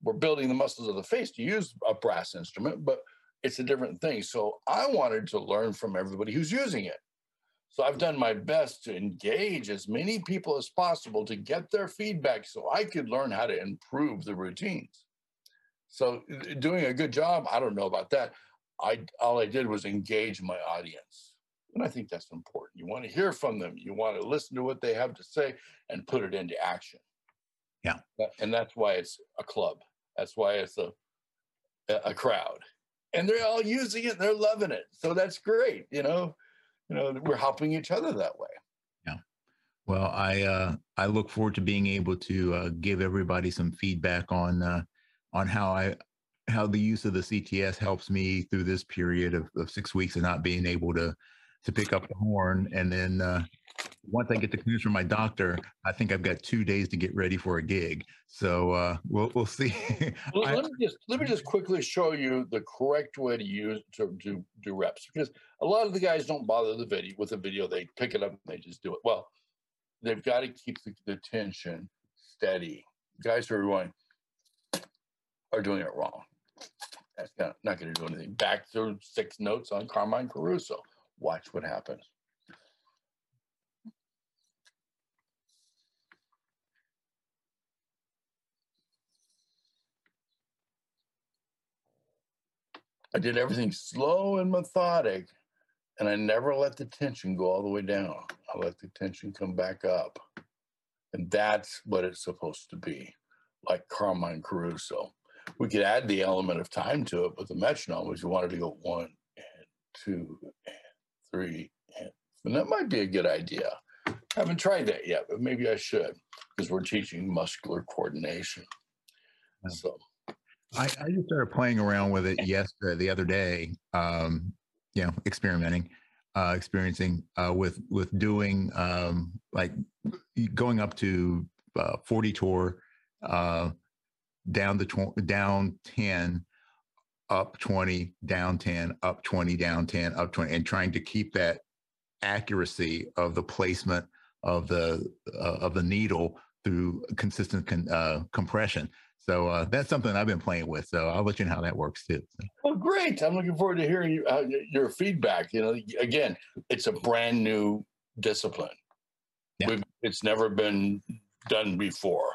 We're building the muscles of the face to use a brass instrument, but it's a different thing. So I wanted to learn from everybody who's using it. So I've done my best to engage as many people as possible to get their feedback so I could learn how to improve the routines. So uh, doing a good job, I don't know about that. I all I did was engage my audience. And I think that's important. You want to hear from them. You want to listen to what they have to say and put it into action. Yeah. And that's why it's a club. That's why it's a a crowd. And they're all using it, they're loving it. So that's great, you know. You know, we're helping each other that way. Yeah. Well, I uh I look forward to being able to uh, give everybody some feedback on uh on how I how the use of the CTS helps me through this period of, of six weeks of not being able to to pick up the horn. And then uh, once I get the news from my doctor, I think I've got two days to get ready for a gig. So uh, we'll we'll see. well, let me just let me just quickly show you the correct way to use to do do reps because a lot of the guys don't bother the video with the video. They pick it up and they just do it. Well, they've got to keep the, the tension steady. Guys who are going are doing it wrong. That's not, not going to do anything. Back to six notes on Carmine Caruso. Watch what happens. I did everything slow and methodic and I never let the tension go all the way down. I let the tension come back up. And that's what it's supposed to be, like Carmine Caruso. We could add the element of time to it with the metronome if you wanted to go one and two and three and and that might be a good idea. I haven't tried that yet, but maybe I should because we're teaching muscular coordination. So I, I just started playing around with it yesterday, the other day, um, you know, experimenting, uh, experiencing uh, with with doing um, like going up to uh, 40 tour, uh, down the tw- down 10, up 20, down 10, up 20, down 10, up 20, and trying to keep that accuracy of the placement of the uh, of the needle through consistent con- uh, compression. So uh, that's something I've been playing with. So I'll let you know how that works too. So. Well, great. I'm looking forward to hearing you, uh, your feedback. You know, again, it's a brand new discipline. Yeah. it's never been done before.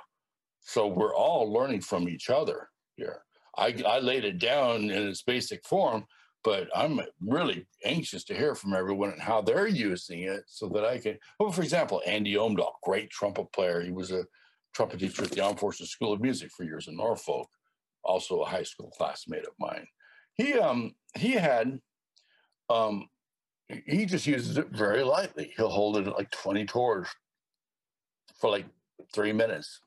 So we're all learning from each other here. I, I laid it down in its basic form, but I'm really anxious to hear from everyone and how they're using it so that I can. Well, for example, Andy Omdahl, great trumpet player. He was a trumpet teacher at the Armed Forces School of Music for years in Norfolk, also a high school classmate of mine. He um he had um he just uses it very lightly. He'll hold it at like 20 tours for like three minutes.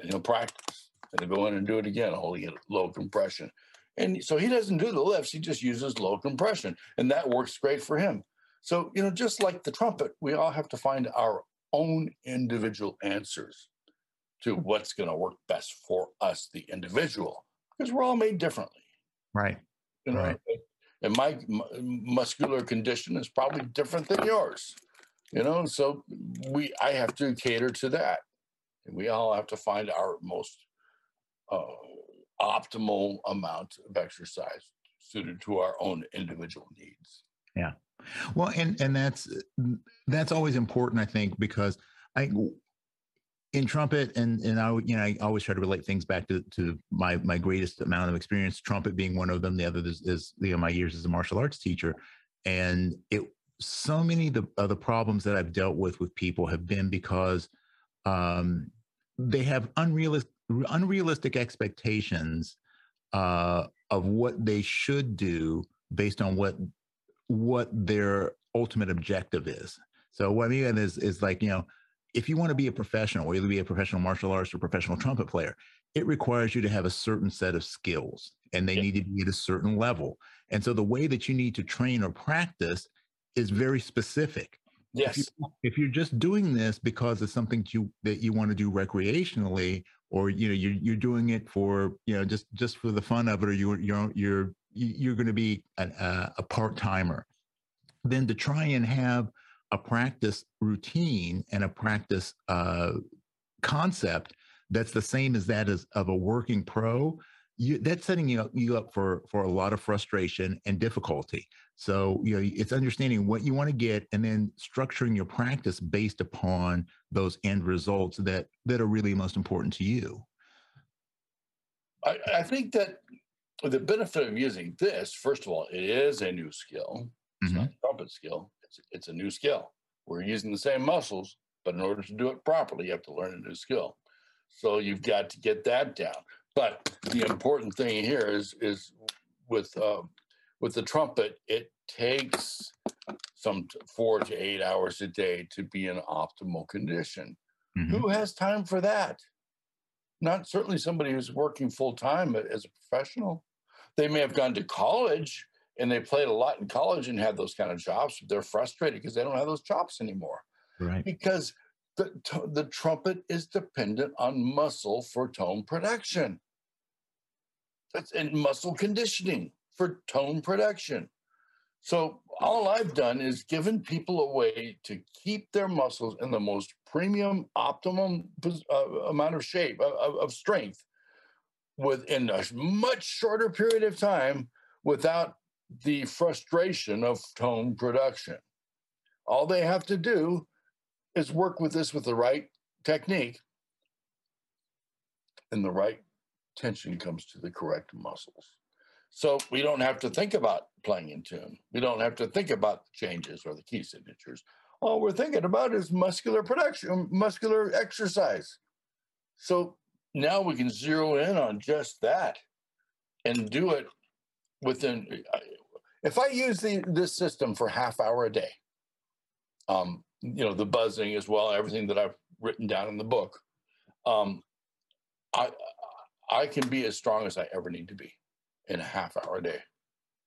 and he'll practice. And he'll go in and do it again, holding it low compression. And so he doesn't do the lifts, he just uses low compression. And that works great for him. So, you know, just like the trumpet, we all have to find our own individual answers to what's going to work best for us, the individual, because we're all made differently. Right. You know, right. and my muscular condition is probably different than yours. You know, so we I have to cater to that, and we all have to find our most uh, optimal amount of exercise suited to our own individual needs. Yeah. Well, and and that's that's always important, I think, because I in trumpet and and I you know I always try to relate things back to to my my greatest amount of experience trumpet being one of them the other is, is you know my years as a martial arts teacher and it so many of the, of the problems that I've dealt with with people have been because um, they have unrealistic unrealistic expectations uh, of what they should do based on what what their ultimate objective is. So what I mean is is like you know if you want to be a professional, whether be a professional martial artist or professional trumpet player, it requires you to have a certain set of skills and they yeah. need to be at a certain level. And so the way that you need to train or practice is very specific. Yes. If, you, if you're just doing this because it's something you that you want to do recreationally, or you know you're you're doing it for you know just just for the fun of it, or you're you're you're you're going to be an, uh, a part timer, then to try and have a practice routine and a practice uh, concept that's the same as that as of a working pro, you, that's setting you up, you up for for a lot of frustration and difficulty. So you know it's understanding what you want to get and then structuring your practice based upon those end results that that are really most important to you. I, I think that the benefit of using this, first of all, it is a new skill. It's mm-hmm. not a trumpet skill. It's, it's a new skill. We're using the same muscles, but in order to do it properly, you have to learn a new skill. So you've got to get that down. But the important thing here is is with uh, with the trumpet, it takes some four to eight hours a day to be in optimal condition. Mm-hmm. Who has time for that? Not certainly somebody who's working full time as a professional. They may have gone to college and they played a lot in college and had those kind of jobs. They're frustrated because they don't have those chops anymore. Right. Because the, the trumpet is dependent on muscle for tone production. That's and muscle conditioning for tone production. So all I've done is given people a way to keep their muscles in the most premium, optimum uh, amount of shape of, of strength within a much shorter period of time without the frustration of tone production. All they have to do is work with this with the right technique, and the right tension comes to the correct muscles. So we don't have to think about playing in tune. We don't have to think about the changes or the key signatures. All we're thinking about is muscular production, muscular exercise. So now we can zero in on just that and do it within. If I use the, this system for half hour a day, um, you know, the buzzing as well, everything that I've written down in the book, um, I I can be as strong as I ever need to be in a half hour a day.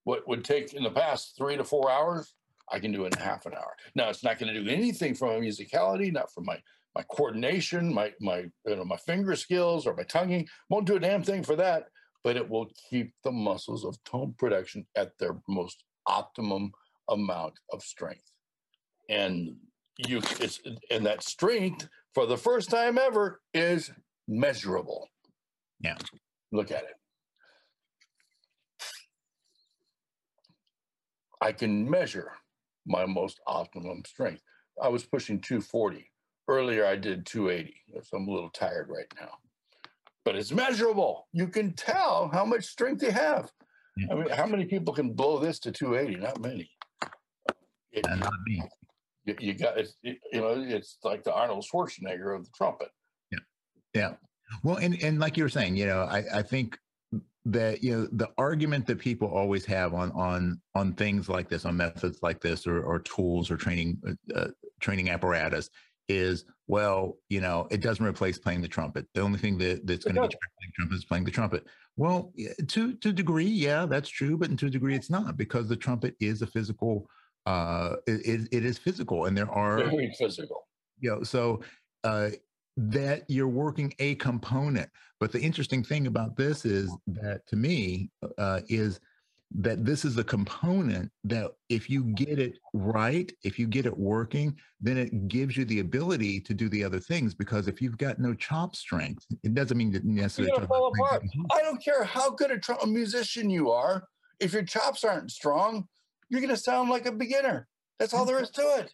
What would take in the past three to four hours, I can do in half an hour. Now it's not going to do anything for my musicality, not for my my coordination, my my you know my finger skills or my tonguing. Won't do a damn thing for that, but it will keep the muscles of tone production at their most optimum amount of strength. And you it's and that strength for the first time ever is measurable. Yeah. Look at it. I can measure my most optimum strength. I was pushing 240. Earlier, I did 280. So I'm a little tired right now. But it's measurable. You can tell how much strength you have. Yeah. I mean, how many people can blow this to 280? Not many. It, not me. You, you got it, you know, it's like the Arnold Schwarzenegger of the trumpet. Yeah. Yeah. Well, and, and like you were saying, you know, I, I think that you know the argument that people always have on on on things like this on methods like this or, or tools or training uh, uh training apparatus is well you know it doesn't replace playing the trumpet. The only thing that that's going to you playing trumpet is playing the trumpet. Well to to degree yeah that's true but to a degree it's not because the trumpet is a physical uh it, it is physical and there are very physical. You know so uh that you're working a component. But the interesting thing about this is that to me uh, is that this is a component that if you get it right, if you get it working, then it gives you the ability to do the other things. Because if you've got no chop strength, it doesn't mean that necessarily. Fall apart. I don't care how good a, tr- a musician you are. If your chops aren't strong, you're going to sound like a beginner. That's all there is to it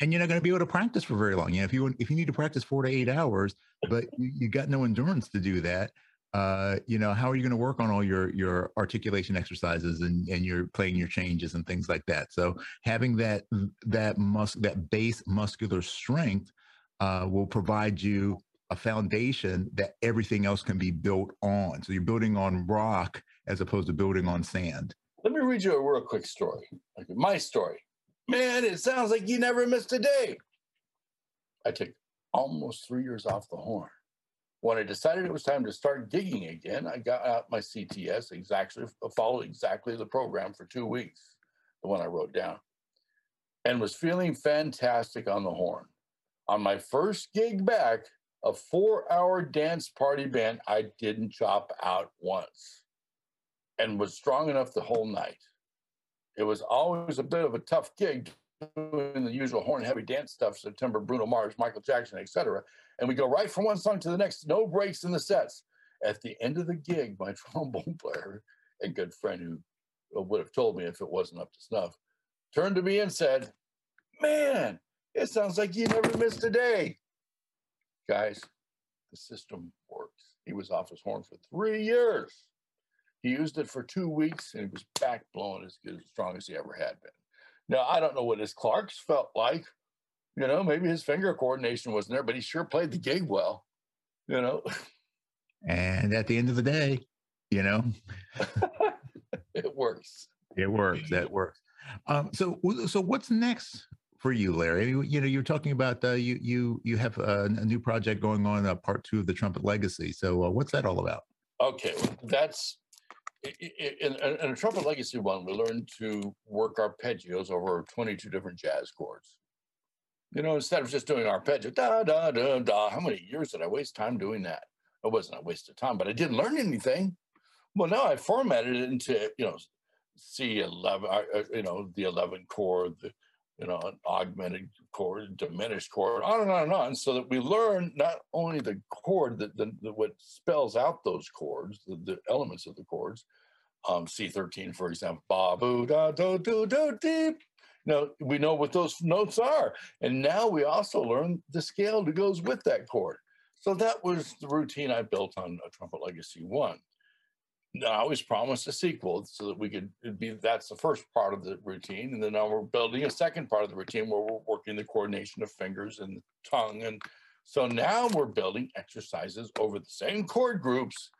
and you're not going to be able to practice for very long. You know, if you if you need to practice four to eight hours, but you, you got no endurance to do that, uh, you know, how are you going to work on all your your articulation exercises and and you're playing your changes and things like that? So having that that mus that base muscular strength uh, will provide you a foundation that everything else can be built on. So you're building on rock as opposed to building on sand. Let me read you a real quick story, like my story. Man, it sounds like you never missed a day. I took almost three years off the horn. When I decided it was time to start digging again, I got out my CTS, exactly followed exactly the program for two weeks, the one I wrote down, and was feeling fantastic on the horn. On my first gig back, a four hour dance party band, I didn't chop out once and was strong enough the whole night it was always a bit of a tough gig doing the usual horn heavy dance stuff, September, Bruno Mars, Michael Jackson, etc. And we go right from one song to the next, no breaks in the sets. At the end of the gig, my trombone player and good friend who would have told me if it wasn't up to snuff turned to me and said, Man, it sounds like you never missed a day. Guys, the system works. He was off his horn for three years. He used it for two weeks and he was back blowing as good, as strong as he ever had been. Now, I don't know what his Clarks felt like. You know, maybe his finger coordination wasn't there, but he sure played the gig well, you know. And at the end of the day, you know, it works. It works. That works. Um, so, so what's next for you, Larry? You know, you're talking about uh, you you you have a, a new project going on, uh, part two of the Trumpet Legacy. So, uh, what's that all about? Okay, that's in, in, a trumpet legacy one, we learned to work arpeggios over 22 different jazz chords. You know, instead of just doing arpeggio, da, da, da, da, how many years did I waste time doing that? It wasn't a waste of time, but I didn't learn anything. Well, now I formatted it into, you know, C11, uh, uh, you know, the 11 chord, the, you know, an augmented chord, diminished chord, on and on and on, so that we learn not only the chord that the, the, what spells out those chords, the, the elements of the chords, um, C13, for example, ba boo da do do do deep. Now we know what those notes are, and now we also learn the scale that goes with that chord. So that was the routine I built on a Trumpet Legacy One. Now, I always promised a sequel so that we could be that's the first part of the routine. And then now we're building a second part of the routine where we're working the coordination of fingers and tongue. And so now we're building exercises over the same chord groups,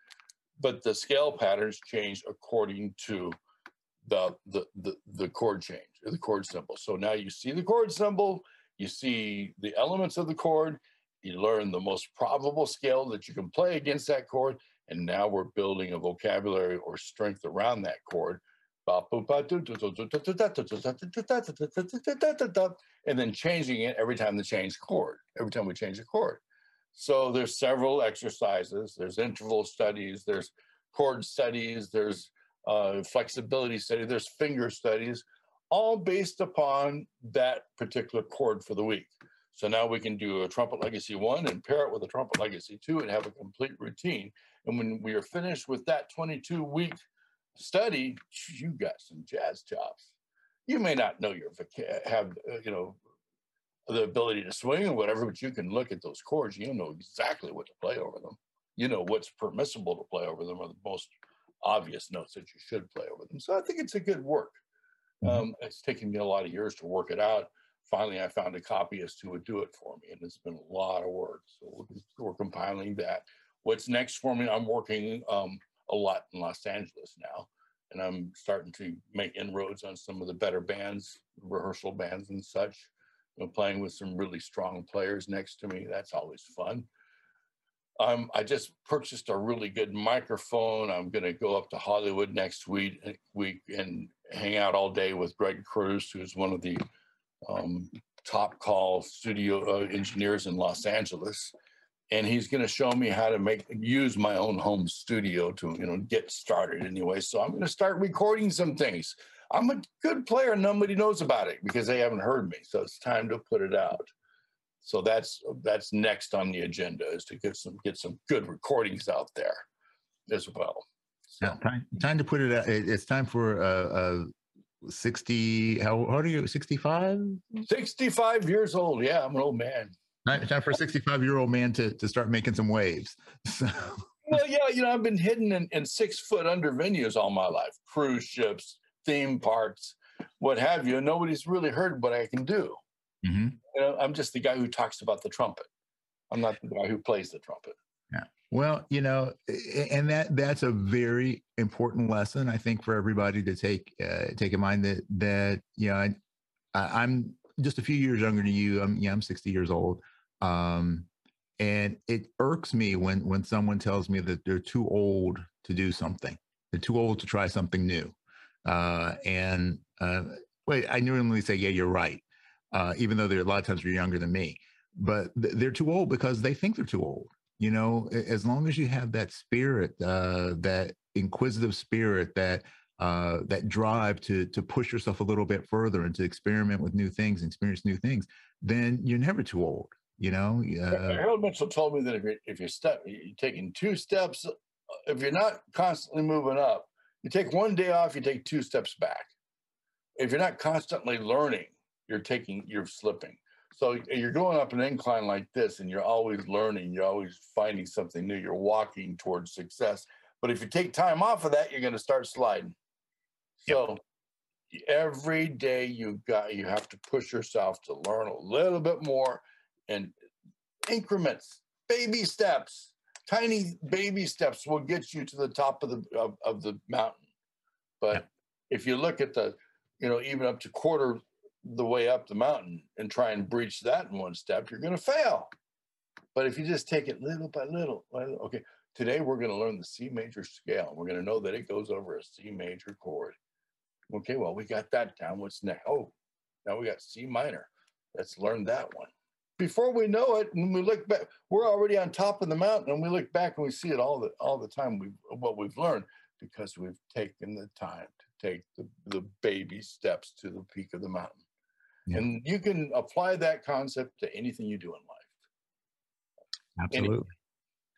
but the scale patterns change according to the the the, the chord change or the chord symbol. So now you see the chord symbol, you see the elements of the chord, you learn the most probable scale that you can play against that chord, and now we're building a vocabulary or strength around that chord. And then changing it every time they change chord, every time we change a chord. So there's several exercises, there's interval studies, there's chord studies, there's uh, flexibility study, there's finger studies, all based upon that particular chord for the week. So now we can do a trumpet legacy one and pair it with a trumpet legacy two and have a complete routine. And when we are finished with that 22 week study, you got some jazz chops. You may not know your have uh, you know the ability to swing or whatever, but you can look at those chords. You know exactly what to play over them. You know what's permissible to play over them, or the most obvious notes that you should play over them. So I think it's a good work. Mm-hmm. Um, it's taken me a lot of years to work it out finally I found a copyist who would do it for me, and it's been a lot of work. So we're, we're compiling that. What's next for me? I'm working um, a lot in Los Angeles now, and I'm starting to make inroads on some of the better bands, rehearsal bands and such. Know, playing with some really strong players next to me. That's always fun. Um, I just purchased a really good microphone. I'm going to go up to Hollywood next week, week and hang out all day with Greg Cruz, who's one of the um, top call studio uh, engineers in Los Angeles. And he's going to show me how to make use my own home studio to you know get started anyway. So I'm going to start recording some things. I'm a good player. Nobody knows about it because they haven't heard me. So it's time to put it out. So that's that's next on the agenda is to get some get some good recordings out there as well. So. Yeah, time, time to put it out. It's time for a, 60 how, how old are you 65 65 years old yeah i'm an old man time for a 65 year old man to, to start making some waves so. well yeah you know i've been hidden in, in six foot under venues all my life cruise ships theme parks what have you nobody's really heard what i can do mm-hmm. You know, i'm just the guy who talks about the trumpet. I'm not the guy who plays the trumpet. Yeah. Well, you know, and that that's a very important lesson I think for everybody to take uh, take in mind that that you know I, am just a few years younger than you. I'm yeah I'm 60 years old, um, and it irks me when when someone tells me that they're too old to do something. They're too old to try something new, uh, and uh, wait, I normally say yeah you're right, uh, even though they're a lot of times they're younger than me, but th- they're too old because they think they're too old you know? As long as you have that spirit uh, that inquisitive spirit that uh, that drive to to push yourself a little bit further and to experiment with new things experience new things then you're never too old you know? Uh, harold mitchell told me that if you're if you're, step, you're taking two steps uh, if you're not constantly moving up you take one day off you take two steps back. If you're not constantly learning you're taking you're slipping so you're going up an incline like this and you're always learning, you're always finding something new, you're walking towards success. But if you take time off of that, you're going to start sliding. So yep. every day you got you have to push yourself to learn a little bit more and increments, baby steps, tiny baby steps will get you to the top of the of, of the mountain. But yep. if you look at the, you know, even up to quarter the way up the mountain and try and breach that in one step, you're going to fail. But if you just take it little by little, okay, today we're going to learn the C major scale. We're going to know that it goes over a C major chord. Okay, well, we got that down. What's next? Oh, now we got C minor. Let's learn that one. Before we know it, when we look back, we're already on top of the mountain, and we look back and we see it all the all the time. We what we've learned because we've taken the time to take the, the baby steps to the peak of the mountain. Yeah. And you can apply that concept to anything you do in life. Absolutely. Anything.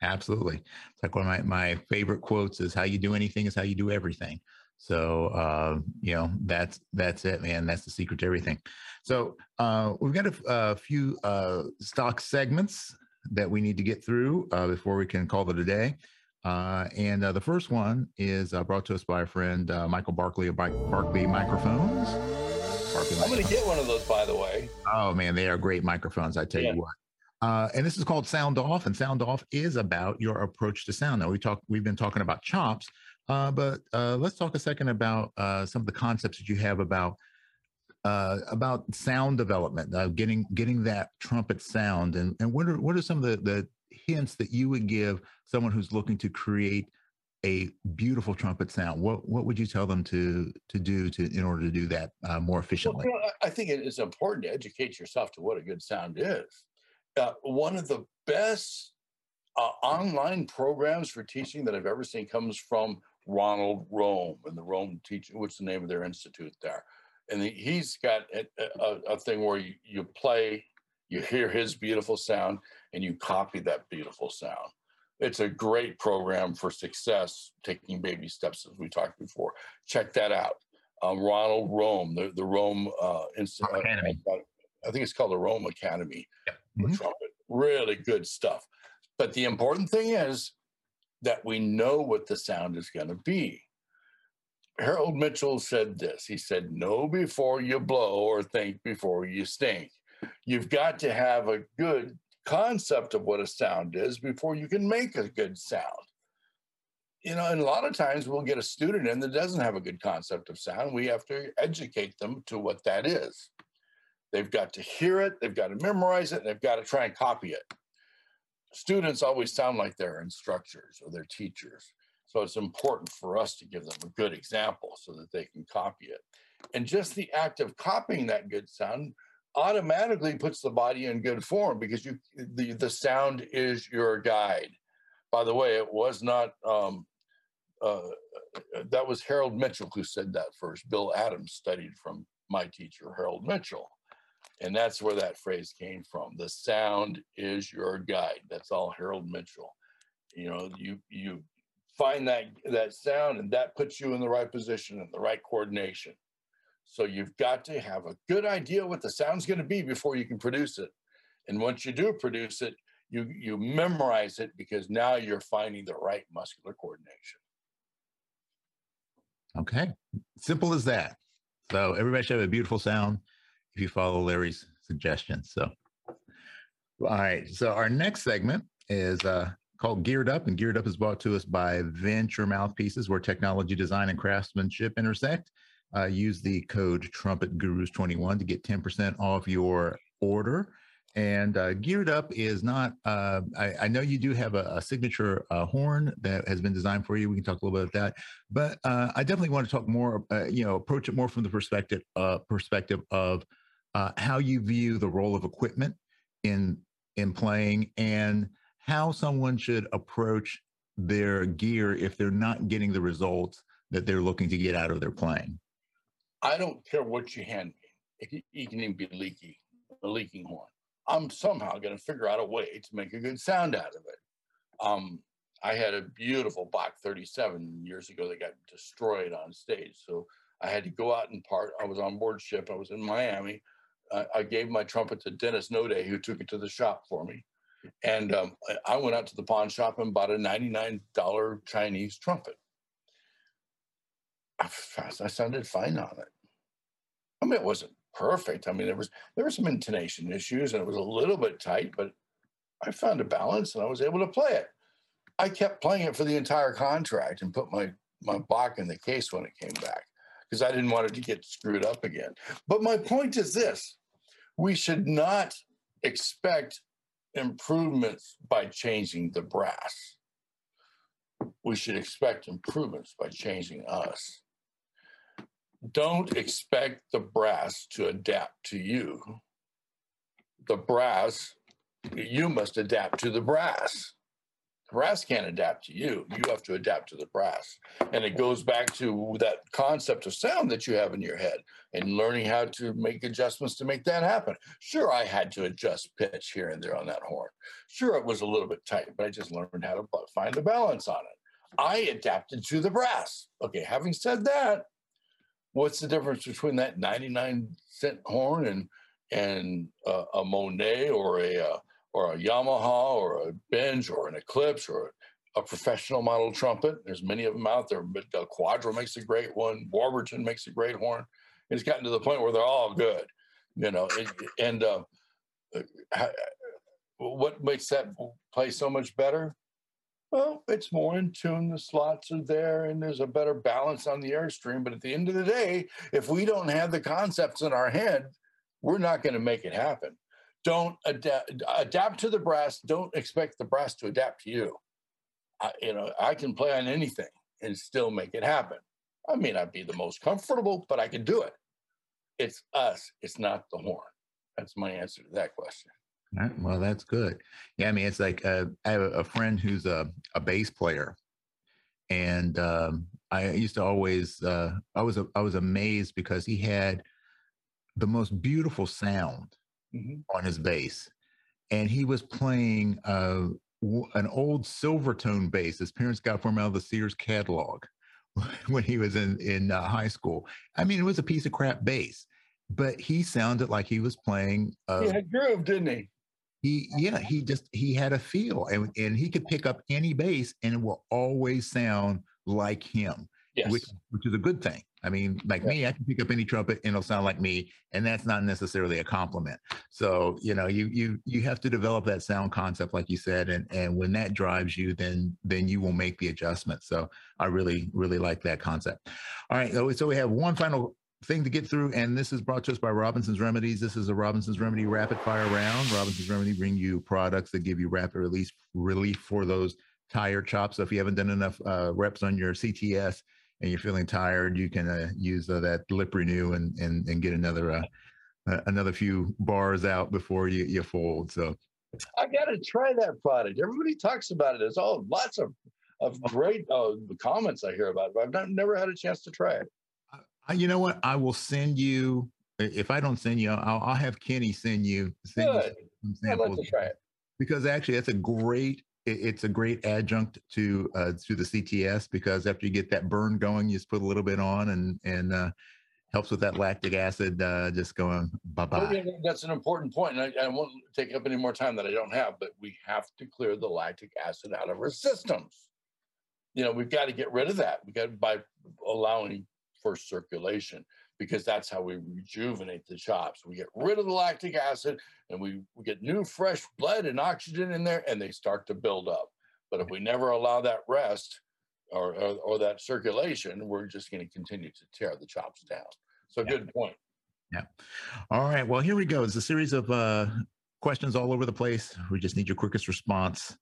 Absolutely. It's like one of my, my favorite quotes is how you do anything is how you do everything. So uh, you know that's that's it, man. That's the secret to everything. So uh, we've got a, a few uh, stock segments that we need to get through uh, before we can call it a day. Uh, and uh, the first one is uh, brought to us by a friend, uh, Michael Barkley of Barkley Microphones. Barkley I'm going to get one of those, by the way. Oh, man, they are great microphones, I tell yeah. you what. Uh, and this is called Sound Off, and Sound Off is about your approach to sound. Now we talk, we've been talking about chops, uh, but uh, let's talk a second about uh, some of the concepts that you have about uh, about sound development, uh, getting getting that trumpet sound, and and what are what are some of the, the hints that you would give someone who's looking to create a beautiful trumpet sound? What what would you tell them to to do to in order to do that uh, more efficiently? Well, you know, I think it is important to educate yourself to what a good sound is. Uh, one of the best uh, online programs for teaching that I've ever seen comes from Ronald Romm and the Romm Teaching. What's the name of their institute there? And the, he's got a, a, a thing where you, you play, you hear his beautiful sound, and you copy that beautiful sound. It's a great program for success, taking baby steps, as we talked before. Check that out. Um, Ronald Romm, the, the Romm uh, Institute. Academy. Uh, I think it's called the Romm Academy yep. mm-hmm. trumpet. Really good stuff. But the important thing is that we know what the sound is going to be. Harold Mitchell said this. He said, Know before you blow or think before you stink. You've got to have a good concept of what a sound is before you can make a good sound. You know, and a lot of times we'll get a student in that doesn't have a good concept of sound. We have to educate them to what that is. They've got to hear it, they've got to memorize it, they've got to try and copy it. Students always sound like their instructors or their teachers. So it's important for us to give them a good example so that they can copy it. And just the act of copying that good sound automatically puts the body in good form because you the, the sound is your guide. By the way, it was not um, uh, that was Harold Mitchell who said that first. Bill Adams studied from my teacher, Harold Mitchell. And that's where that phrase came from. The sound is your guide. That's all Harold Mitchell. You know, you you find that that sound and that puts you in the right position and the right coordination. So you've got to have a good idea what the sound's going to be before you can produce it. And once you do produce it, you you memorize it because now you're finding the right muscular coordination. Okay. Simple as that. So everybody should have a beautiful sound if you follow Larry's suggestions. So all right. So our next segment is uh called Geared Up, and Geared Up is brought to us by Venture Mouthpieces, where technology, design, and craftsmanship intersect. Uh, use the code TrumpetGurus21 to get 10% off your order. And uh, Geared Up is not, uh, I, I, know you do have a, a signature uh, horn that has been designed for you. We can talk a little bit about that. But uh, I definitely want to talk more, uh, you know, approach it more from the perspective, perspective of how you view the role of equipment in in playing and how someone should approach their gear if they're not getting the results that they're looking to get out of their playing. I don't care what you hand me. It can, even be leaky, a leaking horn. I'm somehow going to figure out a way to make a good sound out of it. Um, I had a beautiful Bach 37 years ago that got destroyed on stage. So I had to go out and part. I was on board ship. I was in Miami. Uh, I gave my trumpet to Dennis Node, who took it to the shop for me. And um, I went out to the pawn shop and bought a $99 Chinese trumpet. I, sounded fine on it. I mean, it wasn't perfect. I mean, there was there were some intonation issues and it was a little bit tight, but I found a balance and I was able to play it. I kept playing it for the entire contract and put my my Bach in the case when it came back because I didn't want it to get screwed up again. But my point is this: we should not expect improvements by changing the brass. We should expect improvements by changing us. Don't expect the brass to adapt to you. The brass, you must adapt to the brass The brass can't adapt to you. You have to adapt to the brass. And it goes back to that concept of sound that you have in your head and learning how to make adjustments to make that happen. Sure, I had to adjust pitch here and there on that horn. Sure, it was a little bit tight, but I just learned how to find the balance on it. I adapted to the brass. Okay, having said that, what's the difference between that 99 cent horn and and uh, a Monette or a uh, or a Yamaha or a Benge or an Eclipse or a professional model trumpet. There's many of them out there, but uh, Quadra makes a great one. Warburton makes a great horn. It's gotten to the point where they're all good, you know. It, and uh, uh what makes that play so much better? Well, it's more in tune. The slots are there, and there's a better balance on the airstream. But at the end of the day, if we don't have the concepts in our head, we're not going to make it happen. Don't adapt, adapt to the brass. Don't expect the brass to adapt to you. I, you know, I can play on anything and still make it happen. I may not be the most comfortable, but I can do it. It's us. It's not the horn. That's my answer to that question. Right, well, that's good. Yeah, I mean, it's like uh, I have a friend who's a, a bass player, and um, I used to always uh, I was I was amazed because he had the most beautiful sound mm-hmm. on his bass, and he was playing uh, an old Silvertone bass. His parents got for him out of the Sears catalog when he was in in uh, high school. I mean, it was a piece of crap bass, but he sounded like he was playing. Uh, he had groove, didn't he? He yeah, he just he had a feel, and and he could pick up any bass, and it will always sound like him, yes. which which is a good thing. I mean, like yeah. me, I can pick up any trumpet and it'll sound like me, and that's not necessarily a compliment. So, you know, you you you have to develop that sound concept, like you said, and and when that drives you, then then you will make the adjustment. So, I really really like that concept. All right, so, so we have one final thing to get through, and this is brought to us by Robinson's Remedies. This is a Robinson's Remedy rapid fire round. Robinson's Remedy bring you products that give you rapid release relief for those tire chops. So if you haven't done enough uh, reps on your CTS and you're feeling tired, you can uh, use uh, that lip renew and and and get another uh, another few bars out before you you fold. So I got to try that product. Everybody talks about it. There's all lots of of great uh, comments I hear about it, but I've not, never had a chance to try it. You know what? I will send you. If I don't send you, I'll, I'll have Kenny send you. Send Good. You I'd like to try it because actually, that's a great it's a great adjunct to uh, to the CTS because after you get that burn going, you just put a little bit on and and uh, helps with that lactic acid uh, just going bye bye. that's an important point, and I, I, won't take up any more time that I don't have. But we have to clear the lactic acid out of our systems. You know, we've got to get rid of that. We got by allowing for circulation because that's how we rejuvenate the chops. We get rid of the lactic acid and we, we get new, fresh blood and oxygen in there, and they start to build up. But if we never allow that rest or, or, or that circulation, we're just going to continue to tear the chops down. So, yeah. good point. Yeah. All right. Well, here we go. It's a series of uh, questions all over the place. We just need your quickest response.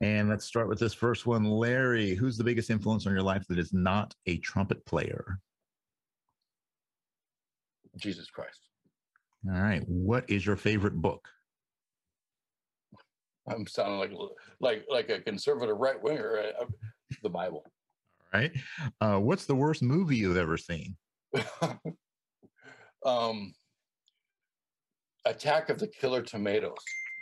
And let's start with this first one. Larry, who's the biggest influence on your life that is not a trumpet player? Jesus Christ. All right. What is your favorite book? I'm sounding like like like a conservative right winger. The Bible. All right. Uh, what's the worst movie you've ever seen? um, Attack of the Killer Tomatoes.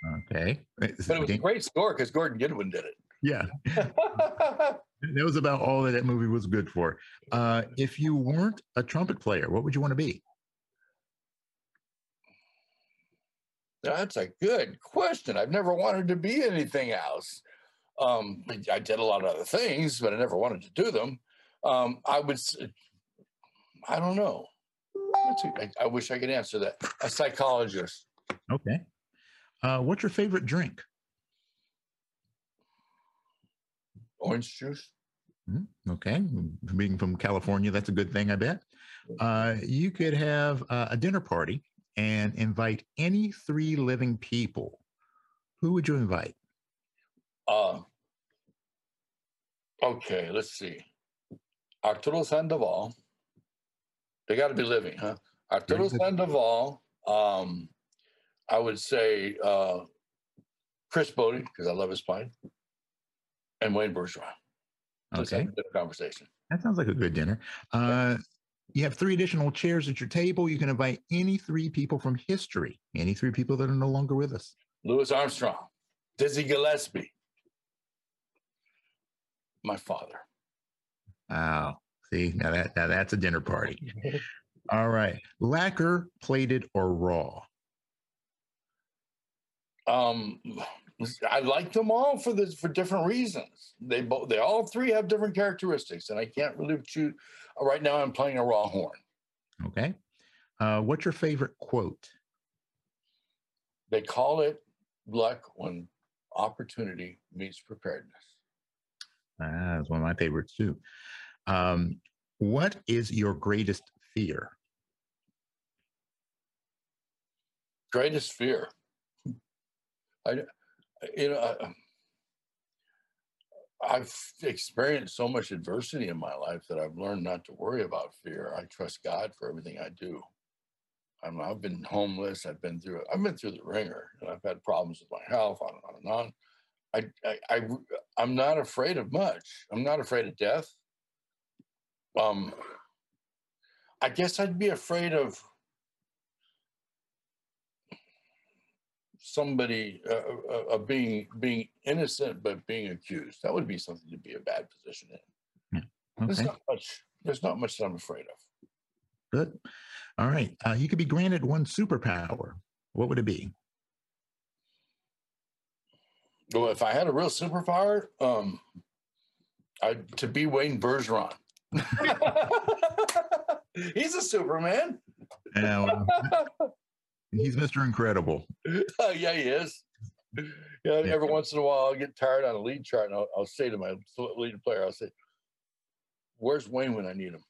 Okay. But it was a great score because Gordon Goodwin did it. Yeah. that was about all that that movie was good for. Uh, if you weren't a trumpet player, what would you want to be? That's a good question. I've never wanted to be anything else. Um, I did a lot of other things, but I never wanted to do them. Um, I would, I don't know. I wish I could answer that. A psychologist. Okay. Uh, what's your favorite drink? Orange juice. Mm-hmm. Okay. Being from California, that's a good thing, I bet. Uh, you could have uh, a dinner party and invite any three living people, who would you invite? Uh, okay, let's see. Arturo Sandoval. They got to be living, huh? Arturo Sandoval. Um, I would say uh, Chris Botti, because I love his playing, and Wayne Bergeron. Okay. conversation. That sounds like a good dinner. Uh, you have three additional chairs at your table. You can invite any three people from history, any three people that are no longer with us. Louis Armstrong, Dizzy Gillespie, my father. Wow. See, now that now that's a dinner party. All right. Lacquer, plated, or raw? Um I like them all for this for different reasons. They both they all three have different characteristics, and I can't really choose. Right now, I'm playing a raw horn. Okay. Uh, what's your favorite quote? They call it luck when opportunity meets preparedness. Ah, that's one of my favorites too. Um, what is your greatest fear? Greatest fear. I, you know, I, I've experienced so much adversity in my life that I've learned not to worry about fear. I trust God for everything I do. I'm, I've been homeless. I've been through. I've been through the wringer, and I've had problems with my health, on and on and on. I, I, I, I'm not afraid of much. I'm not afraid of death. Um, I guess I'd be afraid of somebody uh, uh, of being being innocent but being accused. That would be something to be a bad position in. Okay. There's not much. There's not much that I'm afraid of. Good. All right. Uh, you could be granted one superpower. What would it be? Well, if I had a real superpower, um, I to be Wayne Bergeron. He's a Superman. Yeah, well, he's Mr. Incredible. Oh, yeah, he is. Yeah, every once in a while, I'll get tired on a lead chart, and I'll, I'll say to my lead player, "I'll say, where's Wayne when I need him?"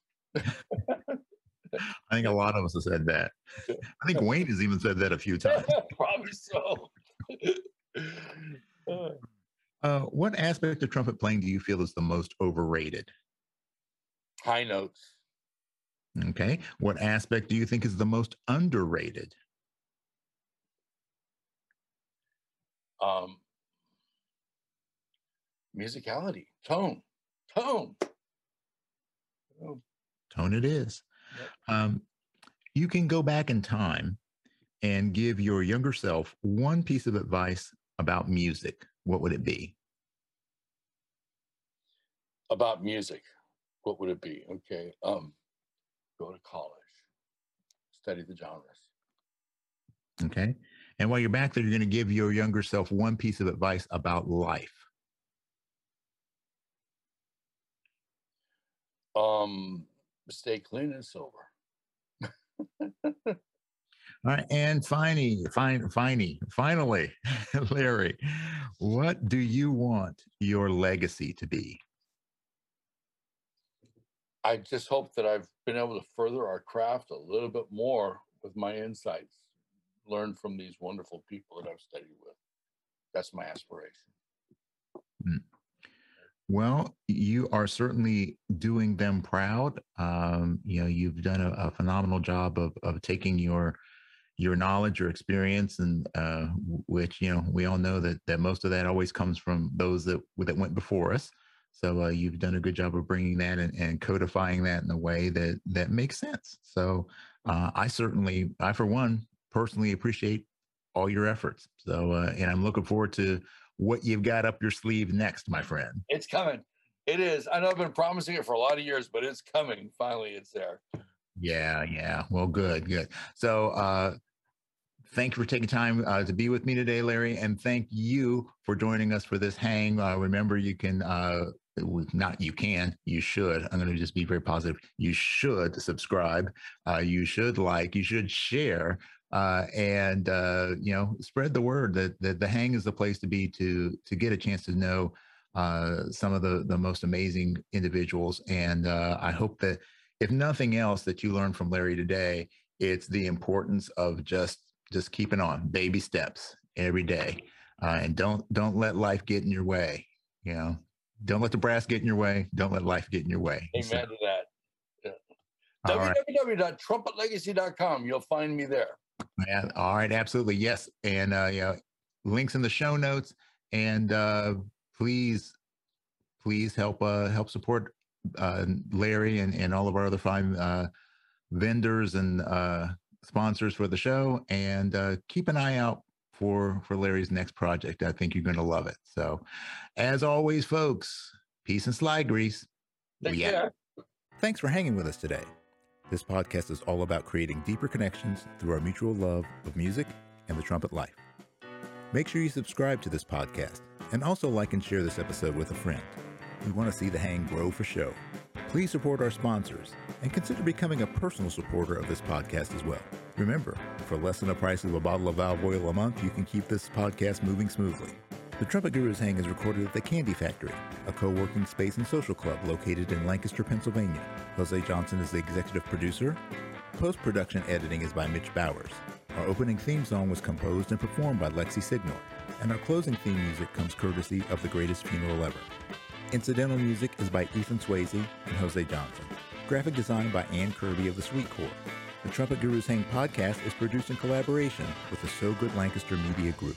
I think a lot of us have said that. I think Wayne has even said that a few times. Probably so. uh, what aspect of trumpet playing do you feel is the most overrated? High notes. Okay. What aspect do you think is the most underrated? Um, musicality, tone, tone. Tone it is. Yep. Um, you can go back in time and give your younger self one piece of advice about music. What would it be? About music, what would it be? Okay. Um, go to college, study the genres. Okay. And while you're back there, you're going to give your younger self one piece of advice about life. Um, stay clean and sober. All right, and finally, fine, finally, finally, Larry, what do you want your legacy to be? I just hope that I've been able to further our craft a little bit more with my insights, learn from these wonderful people that I've studied with. That's my aspiration. Mm. Well, you are certainly doing them proud. Um, you know, you've done a, a, phenomenal job of of taking your your knowledge, your experience, and uh, which you know we all know that that most of that always comes from those that that went before us. So uh, you've done a good job of bringing that and, and, codifying that in a way that that makes sense. So uh, I certainly, I for one, personally appreciate all your efforts. So uh, and I'm looking forward to what you've got up your sleeve next, my friend. It's coming. It is. I know I've been promising it for a lot of years, but it's coming. Finally, it's there. Yeah, yeah. Well, good, good. So uh, thank you for taking time uh, to be with me today, Larry, and thank you for joining us for this hang. Uh, remember, you can uh, not you can you should i'm going to just be very positive you should subscribe uh, you should like you should share uh, and uh, you know spread the word that, that the hang is the place to be to to get a chance to know uh, some of the the most amazing individuals and uh, i hope that if nothing else that you learned from larry today it's the importance of just just keeping on baby steps every day uh, and don't don't let life get in your way you know don't let the brass get in your way. Don't let life get in your way. Amen so. to that. Yeah. www.trumpetlegacy.com. You'll find me there. Yeah, all right, absolutely. Yes. And uh yeah, links in the show notes. And uh please, please help uh help support uh Larry and, and all of our other fine uh vendors and uh sponsors for the show and uh keep an eye out for for Larry's next project. I think you're going to love it. So, as always, folks, peace and slide grease. Take care. Thanks for hanging with us today. This podcast is all about creating deeper connections through our mutual love of music and the trumpet life. Make sure you subscribe to this podcast and also like and share this episode with a friend. We want to see the hang grow for show. Please support our sponsors and consider becoming a personal supporter of this podcast as well. Remember, for less than the price of a bottle of valve oil a month, you can keep this podcast moving smoothly. The Trumpet Gurus Hang is recorded at the Candy Factory, a co-working space and social club located in Lancaster, Pennsylvania. Jose Johnson is the executive producer. Post-production editing is by Mitch Bowers. Our opening theme song was composed and performed by Lexi Signor, and our closing theme music comes courtesy of The Greatest Funeral Ever. Incidental music is by Ethan Swayze and Jose Johnson. Graphic design by Ann Kirby of the Sweet Corps. The Trumpet Gurus Hang podcast is produced in collaboration with the So Good Lancaster Media Group.